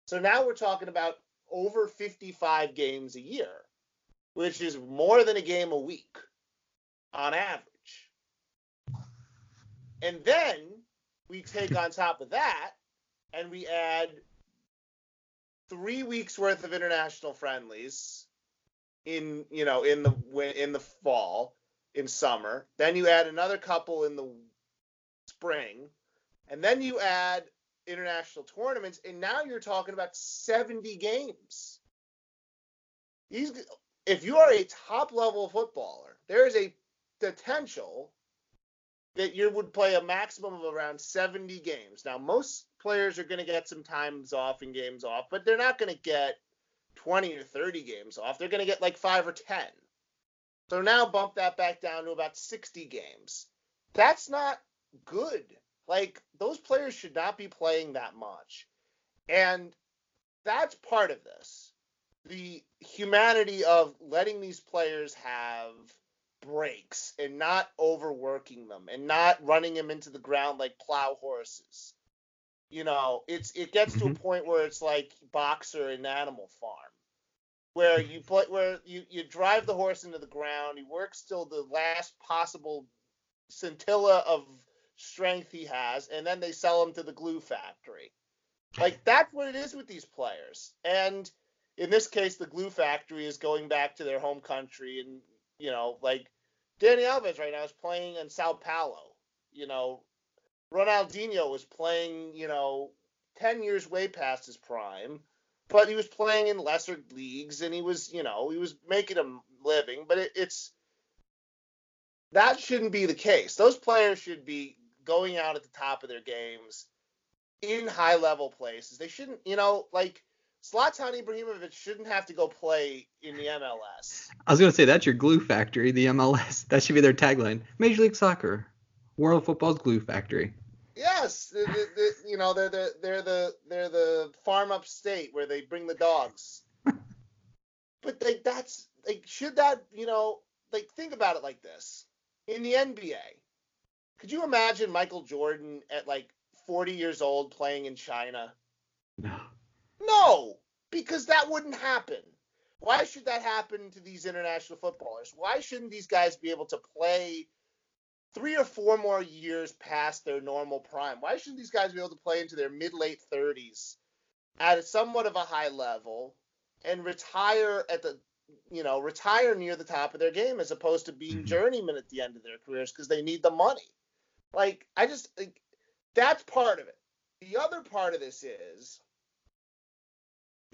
So now we're talking about over 55 games a year, which is more than a game a week on average. And then we take on top of that and we add three weeks worth of international friendlies in you know in the in the fall in summer. Then you add another couple in the spring. And then you add international tournaments. And now you're talking about 70 games. These, if you are a top level footballer there is a potential that you would play a maximum of around 70 games now most players are going to get some times off and games off, but they're not going to get 20 or 30 games off. They're going to get like five or 10. So now bump that back down to about 60 games. That's not good. Like those players should not be playing that much. And that's part of this. The humanity of letting these players have breaks and not overworking them and not running them into the ground like plow horses you know, it's it gets mm-hmm. to a mm-hmm. point where it's like boxer in Animal Farm, where you play where you you drive the horse into the ground, he works till the last possible scintilla of strength he has, and then they sell him to the glue factory. Like that's what it is with these players. And in this case, the glue factory is going back to their home country, and you know, like Dani Alves right now is playing in Sao Paulo. You know, Ronaldinho was playing, you know, 10 years way past his prime, but he was playing in lesser leagues and he was, you know, he was making a living, but it, it's that shouldn't be the case. Those players should be going out at the top of their games in high level places. They shouldn't, you know, like Zlatan Ibrahimovic shouldn't have to go play in the MLS. I was going to say that's your glue factory, the MLS. That should be their tagline. Major League Soccer, World Football's glue factory. Yes, the, the, the, you know they're the they're the they're the farm upstate where they bring the dogs. but like that's like should that you know like think about it like this in the NBA. Could you imagine Michael Jordan at like 40 years old playing in China? No. No, because that wouldn't happen. Why should that happen to these international footballers? Why shouldn't these guys be able to play three or four more years past their normal prime. Why shouldn't these guys be able to play into their mid late 30s at somewhat of a high level and retire at the you know, retire near the top of their game as opposed to being Mhm. journeymen at the end of their careers because they need the money. Like, I just like that's part of it. The other part of this is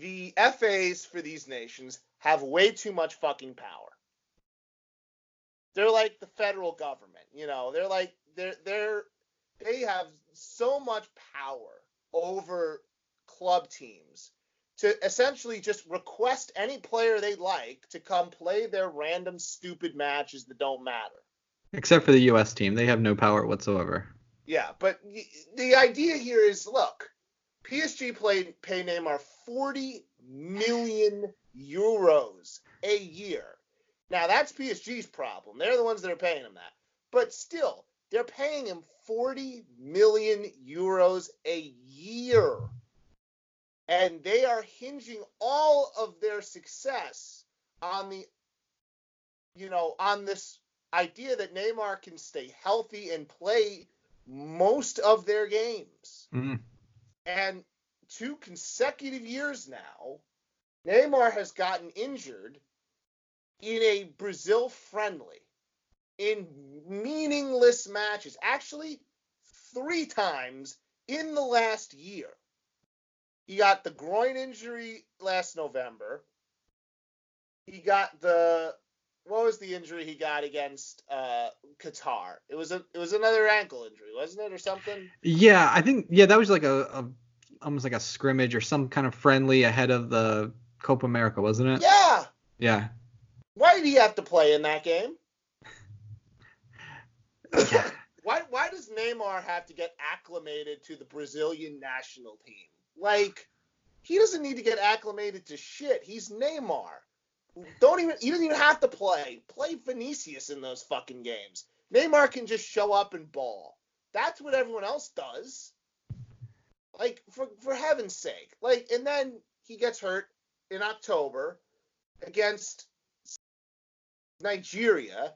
the FAs for these nations have way too much fucking power. They're like the federal government, you know. They're like they're they're they have so much power over club teams to essentially just request any player they like to come play their random stupid matches that don't matter. Except for the U.S. team, they have no power whatsoever. Yeah, but the idea here is look, PSG played pay Neymar 40 million euros a year. Now that's PSG's problem. They're the ones that are paying him that. But still, they're paying him 40 million euros a year. And they are hinging all of their success on the you know, on this idea that Neymar can stay healthy and play most of their games. Mm. And two consecutive years now, Neymar has gotten injured in a Brazil friendly, in meaningless matches. Actually, three times in the last year. He got the groin injury last November. He got the what was the injury he got against uh, Qatar? It was a it was another ankle injury, wasn't it, or something? Yeah, I think yeah that was like a, a almost like a scrimmage or some kind of friendly ahead of the Copa America, wasn't it? Yeah. Yeah. Why did he have to play in that game? Why why does Neymar have to get acclimated to the Brazilian national team? Like he doesn't need to get acclimated to shit. He's Neymar. Don't even you don't even have to play. Play Vinicius in those fucking games. Neymar can just show up and ball. That's what everyone else does. Like for for heaven's sake. Like and then he gets hurt in October against Nigeria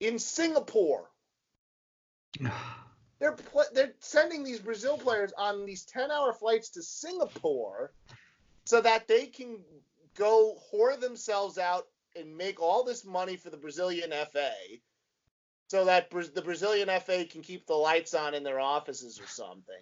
in Singapore. They're pl- they're sending these Brazil players on these 10-hour flights to Singapore so that they can go whore themselves out and make all this money for the Brazilian FA so that the Brazilian FA can keep the lights on in their offices or something.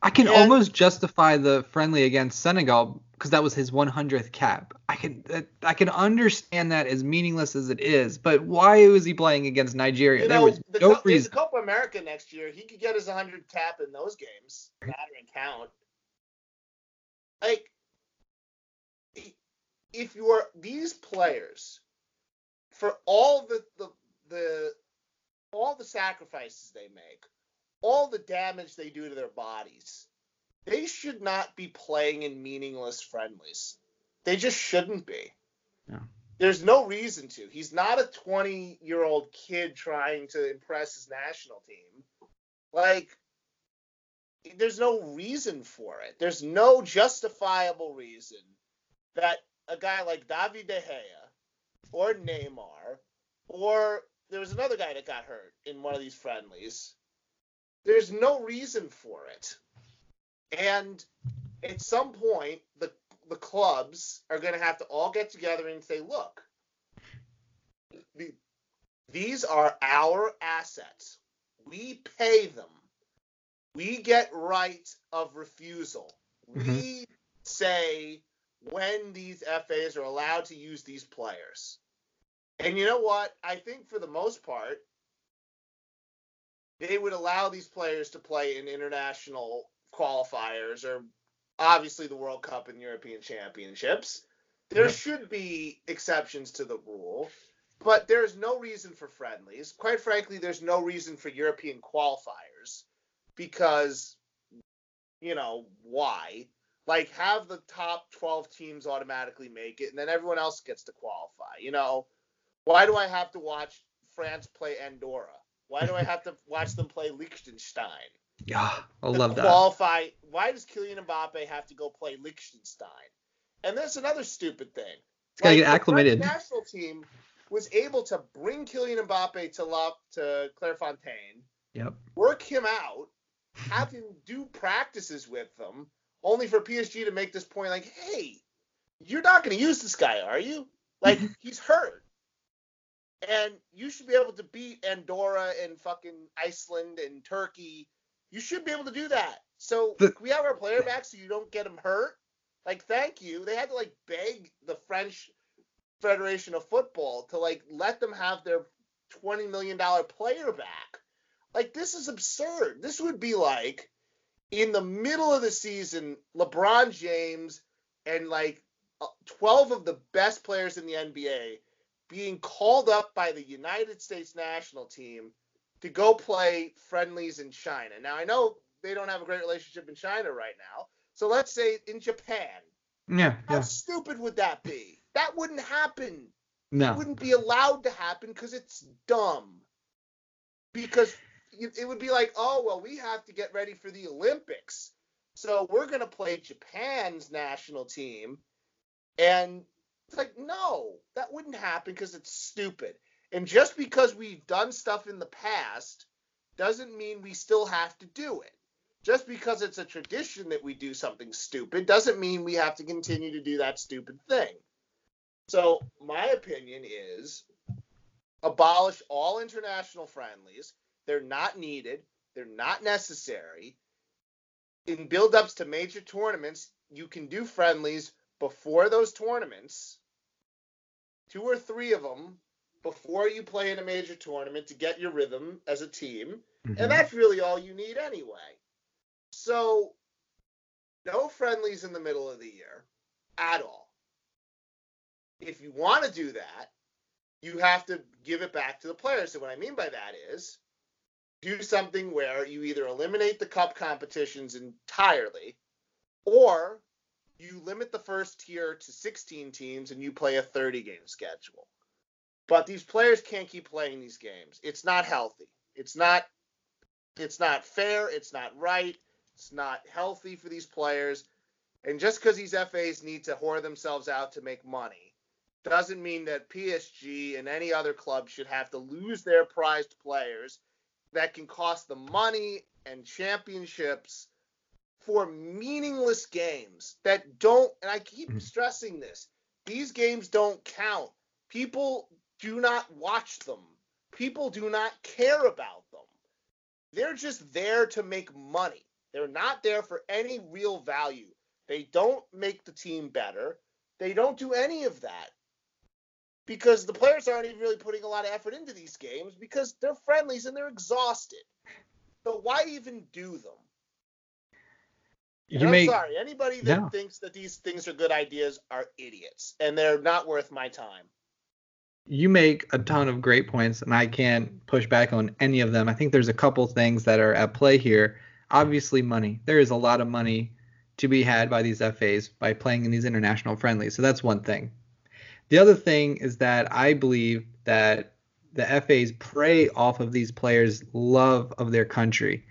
I can And- almost justify the friendly against Senegal because that was his 100th cap. I can I can understand that as meaningless as it is, but why was he playing against Nigeria? You there was the, no reason. the Copa America next year, he could get his 100 cap in those games. Matter and count. Like, if you're these players, for all the, the the all the sacrifices they make, all the damage they do to their bodies, they should not be playing in meaningless friendlies. They just shouldn't be. No. There's no reason to. He's not a 20 year old kid trying to impress his national team. Like, there's no reason for it. There's no justifiable reason that a guy like David De Gea or Neymar or there was another guy that got hurt in one of these friendlies. There's no reason for it. And at some point, the the clubs are going to have to all get together and say, look, the, these are our assets. We pay them. We get right of refusal. Mm-hmm. We say when these FAs are allowed to use these players. And you know what? I think for the most part, they would allow these players to play in international qualifiers or obviously the World Cup and European Championships. There should be exceptions to the rule, but there's no reason for friendlies. Quite frankly, there's no reason for European qualifiers because, you know, why? Like, have the top 12 teams automatically make it, and then everyone else gets to qualify. You know, why do I have to watch France play Andorra? Why do I have to watch them play Liechtenstein? Yeah, I love that. qualify. Why does Kylian Mbappe have to go play Liechtenstein? And there's another stupid thing. He's gotta get the acclimated. national team was able to bring Kylian Mbappe to La, to Clairefontaine, Yep. work him out, have him do practices with them, only for PSG to make this point like, hey, you're not going to use this guy, are you? Like he's hurt. And you should be able to beat Andorra and fucking Iceland and Turkey. You should be able to do that. So The- we have our player back so you don't get him hurt. Like, thank you. They had to like beg the French Federation of Football to like let them have their twenty million dollar player back. Like, this is absurd. This would be like in the middle of the season, LeBron James and like uh, 12 of the best players in the NBA being called up by the United States national team to go play friendlies in China. Now, I know they don't have a great relationship in China right now. So let's say in Japan. Yeah, How yeah. stupid would that be? That wouldn't happen. No. It wouldn't be allowed to happen because it's dumb. Because it would be like, oh, well, we have to get ready for the Olympics. So we're going to play Japan's national team. And it's like, no, that wouldn't happen because it's stupid. And just because we've done stuff in the past doesn't mean we still have to do it. Just because it's a tradition that we do something stupid doesn't mean we have to continue to do that stupid thing. So, my opinion is abolish all international friendlies. They're not needed, they're not necessary. In build ups to major tournaments, you can do friendlies before those tournaments, two or three of them before you play in a major tournament to get your rhythm as a team. Mhm. And that's really all you need anyway. So, no friendlies in the middle of the year at all. If you want to do that, you have to give it back to the players. So, what I mean by that is do something where you either eliminate the cup competitions entirely or you limit the first tier to 16 teams and you play a 30 game schedule. But these players can't keep playing these games. It's not healthy. It's not it's not fair, it's not right, it's not healthy for these players. And just because these FAs need to whore themselves out to make money doesn't mean that PSG and any other club should have to lose their prized players that can cost them money and championships for meaningless games that don't and I keep Mhm. stressing this. These games don't count. People do not watch them. People do not care about them. They're just there to make money. They're not there for any real value. They don't make the team better. They don't do any of that. Because the players aren't even really putting a lot of effort into these games because they're friendlies and they're exhausted. So why even do them? And You I'm sorry, anybody that No. thinks that these things are good ideas are idiots, and they're not worth my time. you make a ton of great points, and I can't push back on any of them. I think there's a couple things that are at play here. Obviously, money. There is a lot of money to be had by these FAs by playing in these international friendlies. So that's one thing. The other thing is that I believe that the FAs prey off of these players' love of their country.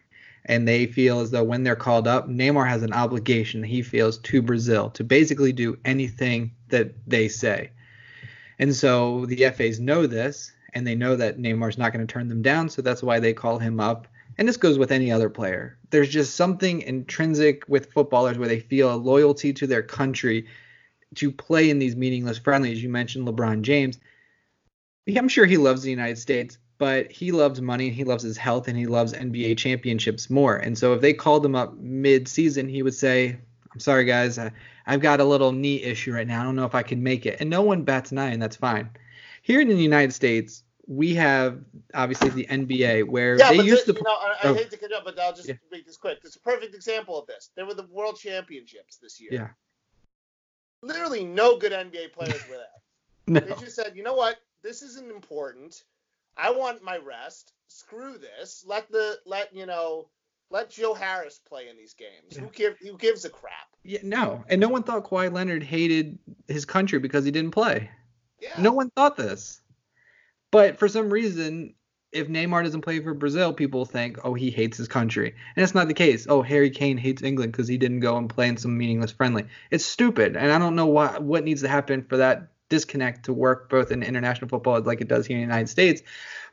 And they feel as though when they're called up, Neymar has an obligation, he feels, to Brazil to basically do anything that they say. And so the FAs know this, and they know that Neymar's not going to turn them down, so that's why they call him up. And this goes with any other player. There's just something intrinsic with footballers where they feel a loyalty to their country to play in these meaningless friendlies. You mentioned LeBron James. I'm sure he loves the United States, but he loves money and he loves his health and he loves NBA championships more. And so if they called him up mid-season, he would say, "I'm sorry guys, I, I've got a little knee issue right now. I don't know if I can make it." And no one bats an eye, and that's fine. Here in the United States, we have obviously the NBA where Yeah, they but used the- to you know, I, I oh. hate to cut you off, but I'll just Yeah. make this quick. It's a perfect example of this. There were the World Championships this year. Yeah. Literally no good NBA players were there. no. They just said, you know what? This isn't important. I want my rest. Screw this. Let the let you know let Joe Harris play in these games. Who Yeah. give who gives a crap? Yeah, no, and no one thought Kawhi Leonard hated his country because he didn't play. Yeah. No one thought this. But for some reason, if Neymar doesn't play for Brazil, people think, oh, he hates his country. And it's not the case. Oh, Harry Kane hates England because he didn't go and play in some meaningless friendly. It's stupid. And I don't know why, what needs to happen for that disconnect to work both in international football like it does here in the United States.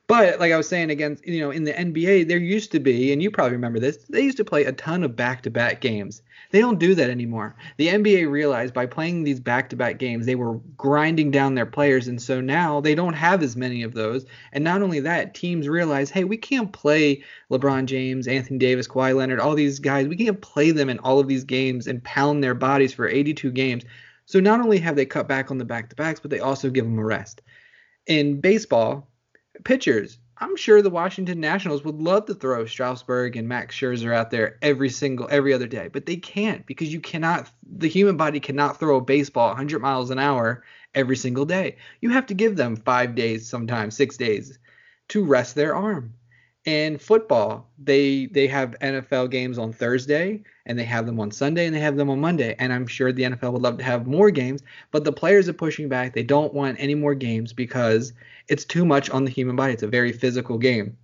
But like I was saying against, you know, in the NBA, there used to be, and you probably remember this, they used to play a ton of back-to-back games. They don't do that anymore. The NBA realized by playing these back-to-back games, they were grinding down their players, and so now they don't have as many of those. And not only that, teams realize, hey, we can't play LeBron James, Anthony Davis, Kawhi Leonard, all these guys. We can't play them in all of these games and pound their bodies for 82 games. So not only have they cut back on the back-to-backs, but they also give them a rest. In baseball, pitchers. I'm sure the Washington Nationals would love to throw Strasburg and Max Scherzer out there every single every other day, but they can't because you cannot the human body cannot throw a baseball 100 miles an hour every single day. You have to give them 5 days sometimes 6 days to rest their arm. And football, they they have NFL games on Thursday and they have them on Sunday and they have them on Monday. And I'm sure the NFL would love to have more games, but the players are pushing back. They don't want any more games because it's too much on the human body. It's a very physical game.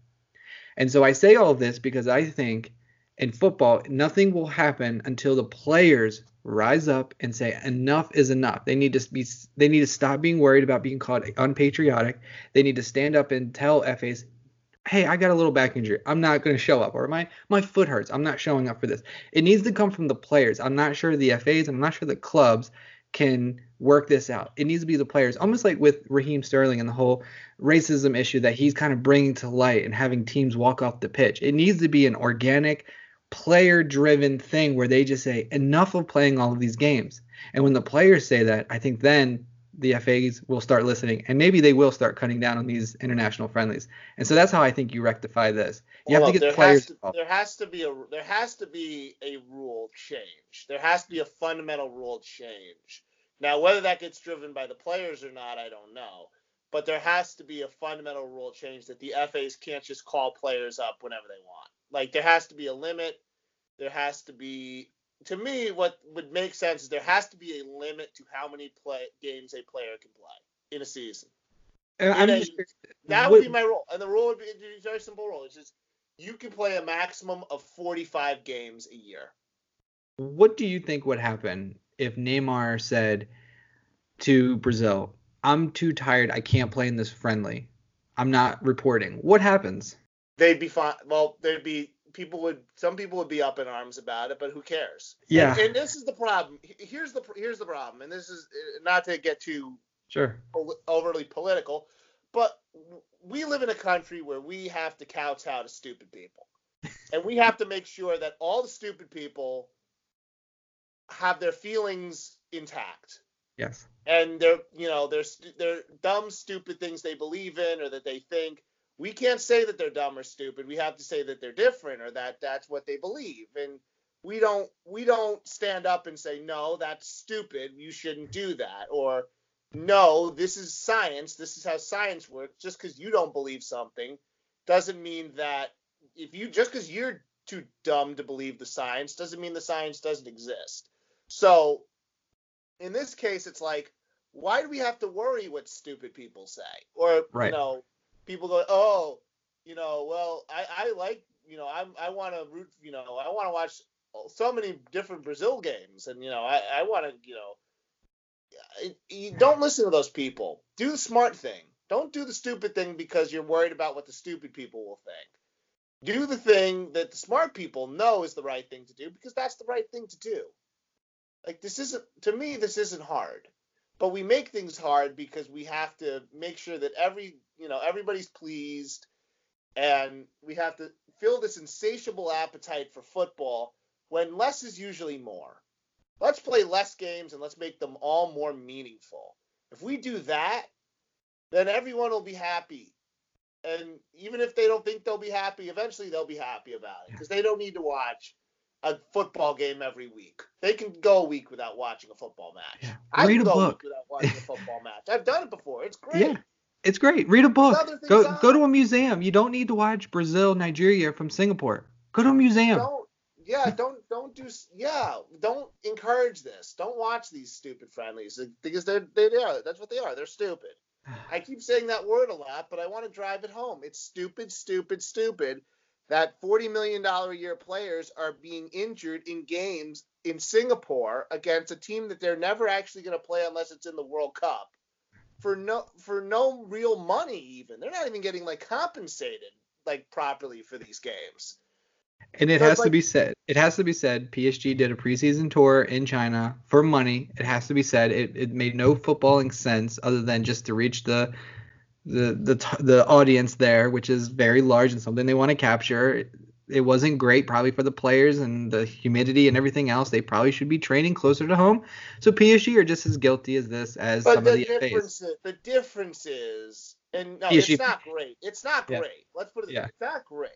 And so I say all this because I think in football, nothing will happen until the players rise up and say enough is enough. They need to be they need to stop being worried about being called unpatriotic. They need to stand up and tell FAs, "Hey, I got a little back injury. I'm not going to show up." Or my my foot hurts. I'm not showing up for this. It needs to come from the players. I'm not sure the FAs, I'm not sure the clubs can work this out. It needs to be the players, almost like with Raheem Sterling and the whole racism issue that he's kind of bringing to light and having teams walk off the pitch. It needs to be an organic, player driven thing where they just say, enough of playing all of these games. And when the players say that, I think then the FAs will start listening and maybe they will start cutting down on these international friendlies. And so that's how I think you rectify this. You well, have to get there players. Has to, there has to be a there has to be a rule change. There has to be a fundamental rule change. Now, whether that gets driven by the players or not, I don't know. But there has to be a fundamental rule change that the FAs can't just call players up whenever they want. Like there has to be a limit. There has to be to me what would make sense is there has to be a limit to how many play games a player can play in a season. And In a- just, that what- would be my rule. And the rule would be a very simple rule. It's just you can play a maximum of 45 games a year. What do you think would happen if Neymar said to Brazil, "I'm too tired. I can't play in this friendly. I'm not reporting." What happens? They'd be fine. Well, they'd be people would some people would be up in arms about it, but who cares? Yeah. And, and this is the problem. Here's the here's the problem. And this is uh, not to get too Sure. overly political, but we live in a country where we have to kowtow to stupid people, and we have to make sure that all the stupid people have their feelings intact Yes. and they're you know they're they're dumb stupid things they believe in or that they think we can't say that they're dumb or stupid. We have to say that they're different or that that's what they believe. And we don't we don't stand up and say no that's stupid. You shouldn't do that. Or no this is science. This is how science works. Just because you don't believe something doesn't mean that if you just because you're too dumb to believe the science doesn't mean the science doesn't exist. So in this case, it's like, why do we have to worry what stupid people say? Or Right. you know, people go, oh, you know, well, I, I like, you know, I'm, I want to root, you know, I want to watch so many different Brazil games, and you know, I, I want to, you know, you don't listen to those people. Do the smart thing. Don't do the stupid thing because you're worried about what the stupid people will think. Do the thing that the smart people know is the right thing to do because that's the right thing to do like this isn't to me this isn't hard but we make things hard because we have to make sure that every you know everybody's pleased and we have to fill this insatiable appetite for football when less is usually more let's play less games and let's make them all more meaningful if we do that then everyone will be happy and even if they don't think they'll be happy eventually they'll be happy about it because they don't need to watch a football game every week. They can go a week without watching a football match. Yeah. I Read can a go book. a week without watching a football match. I've done it before. It's great. Yeah. It's great. Read a book. Go on. go to a museum. You don't need to watch Brazil, Nigeria from Singapore. Go to a museum. Don't yeah, don't don't do yeah, don't encourage this. Don't watch these stupid friendlies because they're they are. That's what they are. They're stupid. I keep saying that word a lot, but I want to drive it home. It's stupid, stupid, stupid that $40 million a year players are being injured in games in Singapore against a team that they're never actually going to play unless it's in the World Cup. For no for no real money even. They're not even getting like compensated like properly for these games. And it so has like, to be said. It has to be said. PSG did a preseason tour in China for money. It has to be said. It, it made no footballing sense other than just to reach the the the the audience there, which is very large and something they want to capture. It wasn't great probably for the players and the humidity and everything else. They probably should be training closer to home. So PSG are just as guilty as this as but some the of the difference FAs. the difference is, and no, PSG, it's not great. It's not yeah. great. Let's put it. Yeah. It's not great.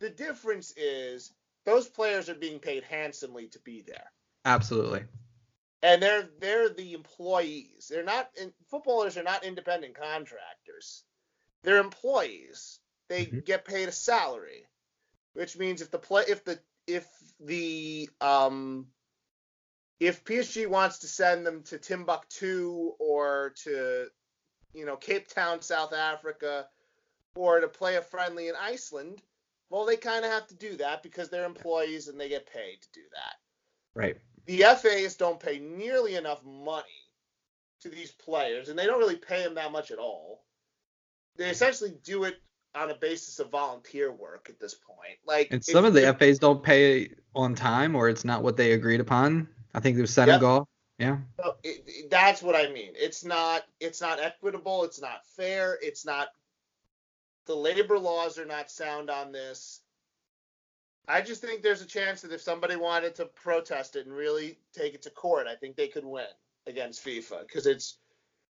The difference is those players are being paid handsomely to be there. Absolutely. And they're they're the employees. They're not footballers are not independent contractors. They're employees. They mm-hmm. get paid a salary, which means if the play if the if the um if PSG wants to send them to Timbuktu or to you know Cape Town, South Africa, or to play a friendly in Iceland, well, they kind of have to do that because they're employees and they get paid to do that. Right. The FAs don't pay nearly enough money to these players, and they don't really pay them that much at all. They essentially do it on a basis of volunteer work at this point. Like, and some of the FAs don't pay on time, or it's not what they agreed upon. I think there's Senegal. Yep. Yeah. So it, it, that's what I mean. It's not. It's not equitable. It's not fair. It's not the labor laws are not sound on this. I just think there's a chance that if somebody wanted to protest it and really take it to court, I think they could win against FIFA because it's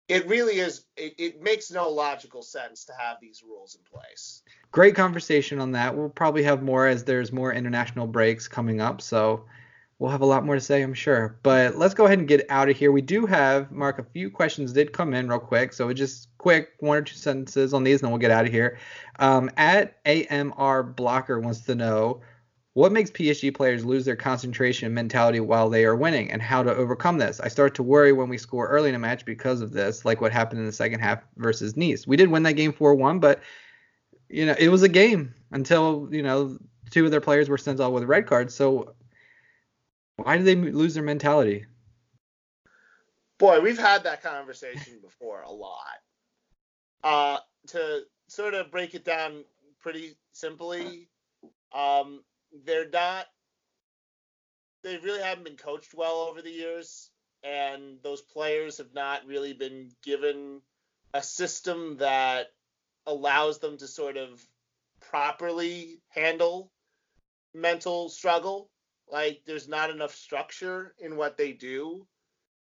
it really is it, it, makes no logical sense to have these rules in place. Great conversation on that. We'll probably have more as there's more international breaks coming up, so we'll have a lot more to say, I'm sure. But let's go ahead and get out of here. We do have, Marc, a few questions did come in real quick. So just quick, one or two sentences on these, and then we'll get out of here. Um, at AMR Blocker wants to know what makes PSG players lose their concentration and mentality while they are winning, and how to overcome this. I start to worry when we score early in a match because of this, like what happened in the second half versus Nice. We did win that game 4-1, but you know it was a game until you know two of their players were sent off with red cards. So why do they lose their mentality? Boy, we've had that conversation before a lot. Uh, to sort of break it down pretty simply, um, they're not. They really haven't been coached well over the years, and those players have not really been given a system that allows them to sort of properly handle mental struggle like there's not enough structure in what they do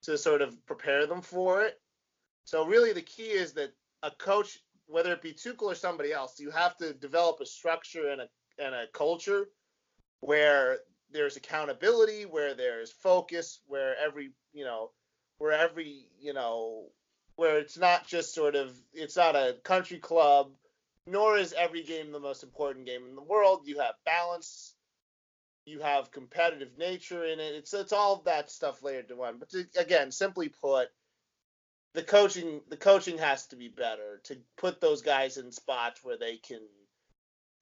to sort of prepare them for it. So really the key is that a coach, whether it be Tuchel or somebody else, you have to develop a structure and a and a culture where there's accountability, where there's focus, where every you know, where every you know, where it's not just sort of it's not a country club, nor is every game the most important game in the world. You have balance you have competitive nature in it. It's it's all that stuff layered to one. But to, again, simply put, the coaching the coaching has to be better to put those guys in spots where they can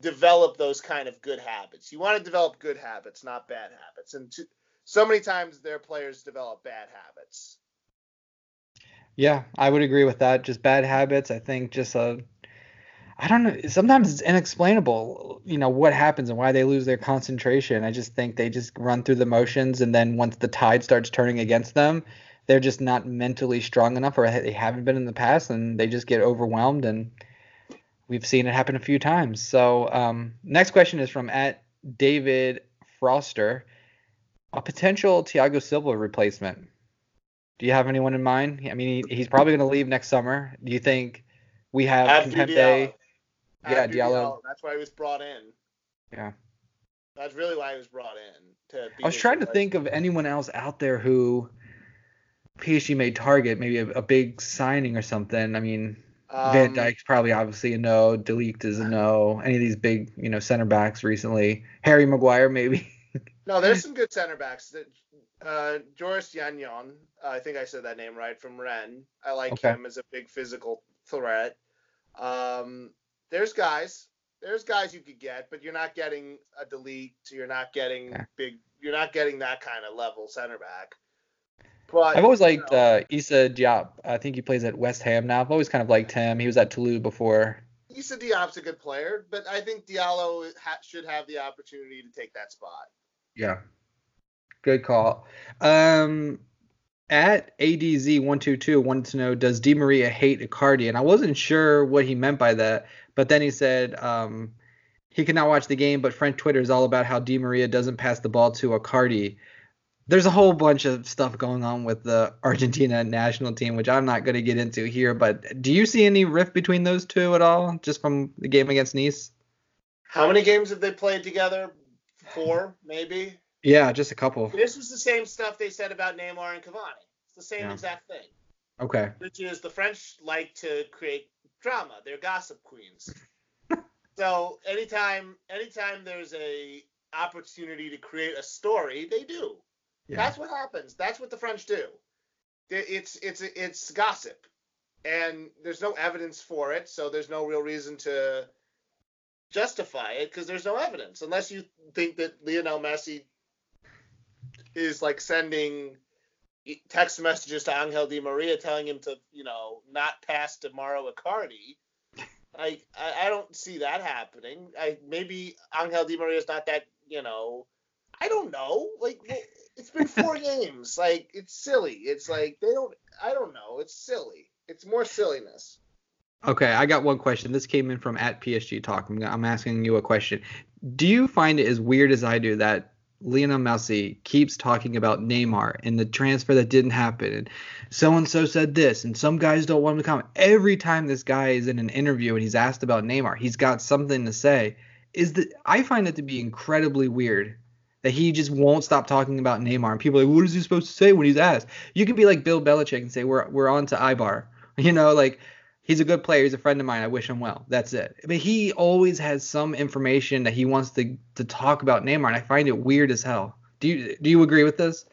develop those kind of good habits. You want to develop good habits, not bad habits. And to, so many times their players develop bad habits. Yeah, I would agree with that. Just bad habits. I think just a I don't know. Sometimes it's inexplainable, you know, what happens and why they lose their concentration. I just think they just run through the motions, and then once the tide starts turning against them, they're just not mentally strong enough, or they haven't been in the past, and they just get overwhelmed. And we've seen it happen a few times. So, um, next question is from at David Froster, a potential Thiago Silva replacement. Do you have anyone in mind? I mean, he, he's probably going to leave next summer. Do you think we have Kimpembe? Yeah, Diallo. Diallo. That's why he was brought in. Yeah. That's really why he was brought in. To I was trying to think of anyone else out there who PSG may target, maybe a, a big signing or something. I mean, um, Van Dijk's probably obviously a no. De Ligt is a no. Any of these big, you know, center backs recently. Harry Maguire maybe. no, there's some good center backs. Uh, Joris uh, I think I said that name right, from Rennes. I like okay. him as a big physical threat. Um, there's guys, there's guys you could get, but you're not getting a De Ligt. You're not getting big. You're not getting that kind of level center back. But, I've always liked you know, uh, Issa Diop. I think he plays at West Ham now. I've always kind of liked him. He was at Toulouse before. Issa Diop's a good player, but I think Diallo ha- should have the opportunity to take that spot. Yeah. Good call. Um, at ADZ122 wanted to know Does Di Maria hate Icardi? And I wasn't sure what he meant by that, but then he said um, he cannot watch the game, but French Twitter is all about how Di Maria doesn't pass the ball to Icardi. There's a whole bunch of stuff going on with the Argentina national team, which I'm not going to get into here. But do you see any rift between those two at all, just from the game against Nice? How many games have they played together? Four, maybe. Yeah, just a couple. This was the same stuff they said about Neymar and Cavani. It's the same yeah. exact thing. Okay. Which is the French like to create drama. They're gossip queens. so anytime anytime there's a opportunity to create a story, they do. Yeah. That's what happens. That's what the French do. It's it's it's gossip, and there's no evidence for it, so there's no real reason to justify it because there's no evidence unless you think that Lionel Messi is like sending text messages to Angel Di Maria telling him to, you know, not pass to Mauro Icardi. I, I, don't see that happening. I maybe Angel Di Maria is not that, you know, I don't know. Like it's been four games. Like it's silly. It's like they don't. I don't know. It's silly. It's more silliness. Okay, I got one question. This came in from at PSG Talk. I'm, I'm asking you a question. Do you find it as weird as I do that Lionel Messi keeps talking about Neymar and the transfer that didn't happen, and so and so said this, and some guys don't want him to come. Every time this guy is in an interview and he's asked about Neymar, he's got something to say. Is that I find it to be incredibly weird that he just won't stop talking about Neymar, and people are like, what is he supposed to say when he's asked? You can be like Bill Belichick and say we're we're on to Eibar. you know, like he's a good player. He's a friend of mine. I wish him well. That's it. But he always has some information that he wants to to talk about Neymar, and I find it weird as hell. Do you do you agree with this?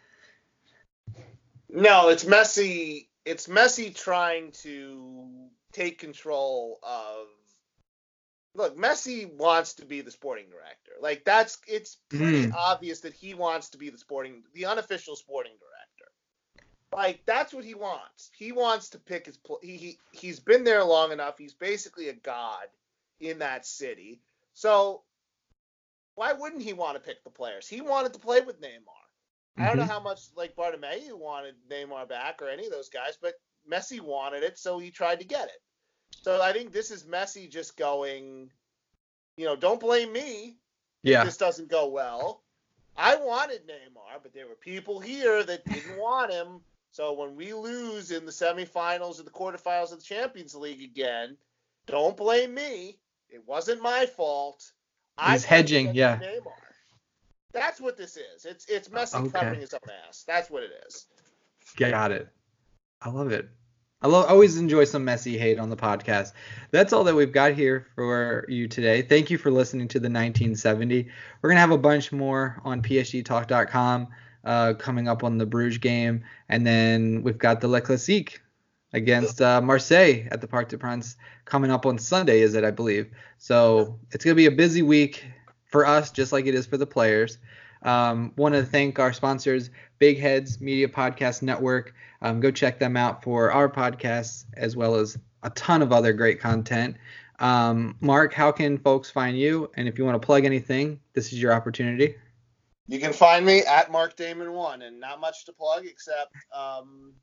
No, it's Messi. It's Messi trying to take control of. Look, Messi wants to be the sporting director. Like that's it's pretty mm. obvious that he wants to be the sporting, the unofficial sporting director. Like that's what he wants. He wants to pick his. He, he he's been there long enough. He's basically a god in that city. So why wouldn't he want to pick the players? He wanted to play with Neymar. Mm-hmm. I don't know mm-hmm. how much like Bartomeu wanted Neymar back or any of those guys, but Messi wanted it, so he tried to get it. So I think this is Messi just going, you know, don't blame me. Yeah. this doesn't go well. I wanted Neymar, but there were people here that didn't want him. So when we lose in the semifinals or the quarterfinals of the Champions League again, don't blame me. It wasn't my fault. He's hedging, yeah. Neymar. That's what this is. It's it's Messi okay. covering his own ass. That's what it is. Got it. I love it. I always enjoy some Messi hate on the podcast. That's all that we've got here for you today. Thank you for listening to the 1970. We're gonna have a bunch more on PSGTalk.com uh, coming up on the Bruges game, and then we've got the Le Classique against uh, Marseille at the Parc des Princes coming up on Sunday, is it? I believe. So it's gonna be a busy week for us, just like it is for the players. Um, Want to thank our sponsors, Big Heads Media Podcast Network. Um, go check them out for our podcasts as well as a ton of other great content. Um, Marc, how can folks find you? And if you want to plug anything, this is your opportunity. You can find me at Marc Damon One, and not much to plug except um,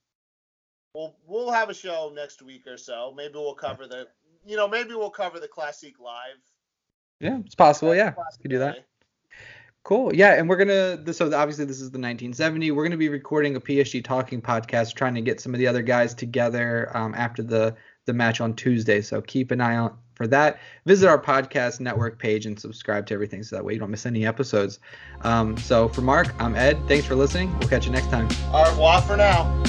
we'll we'll have a show next week or so. Maybe we'll cover the you know maybe we'll cover the Classic live. Yeah, it's possible. Yeah, we could do that. Cool. Yeah, and we're gonna. So obviously this is the 1970. We're gonna be recording a PSG talking podcast, trying to get some of the other guys together um, after the the match on Tuesday. So keep an eye out for that. Visit our podcast network page and subscribe to everything so that way you don't miss any episodes. Um, so for Marc, I'm Ed. Thanks for listening. We'll catch you next time. Au revoir for now.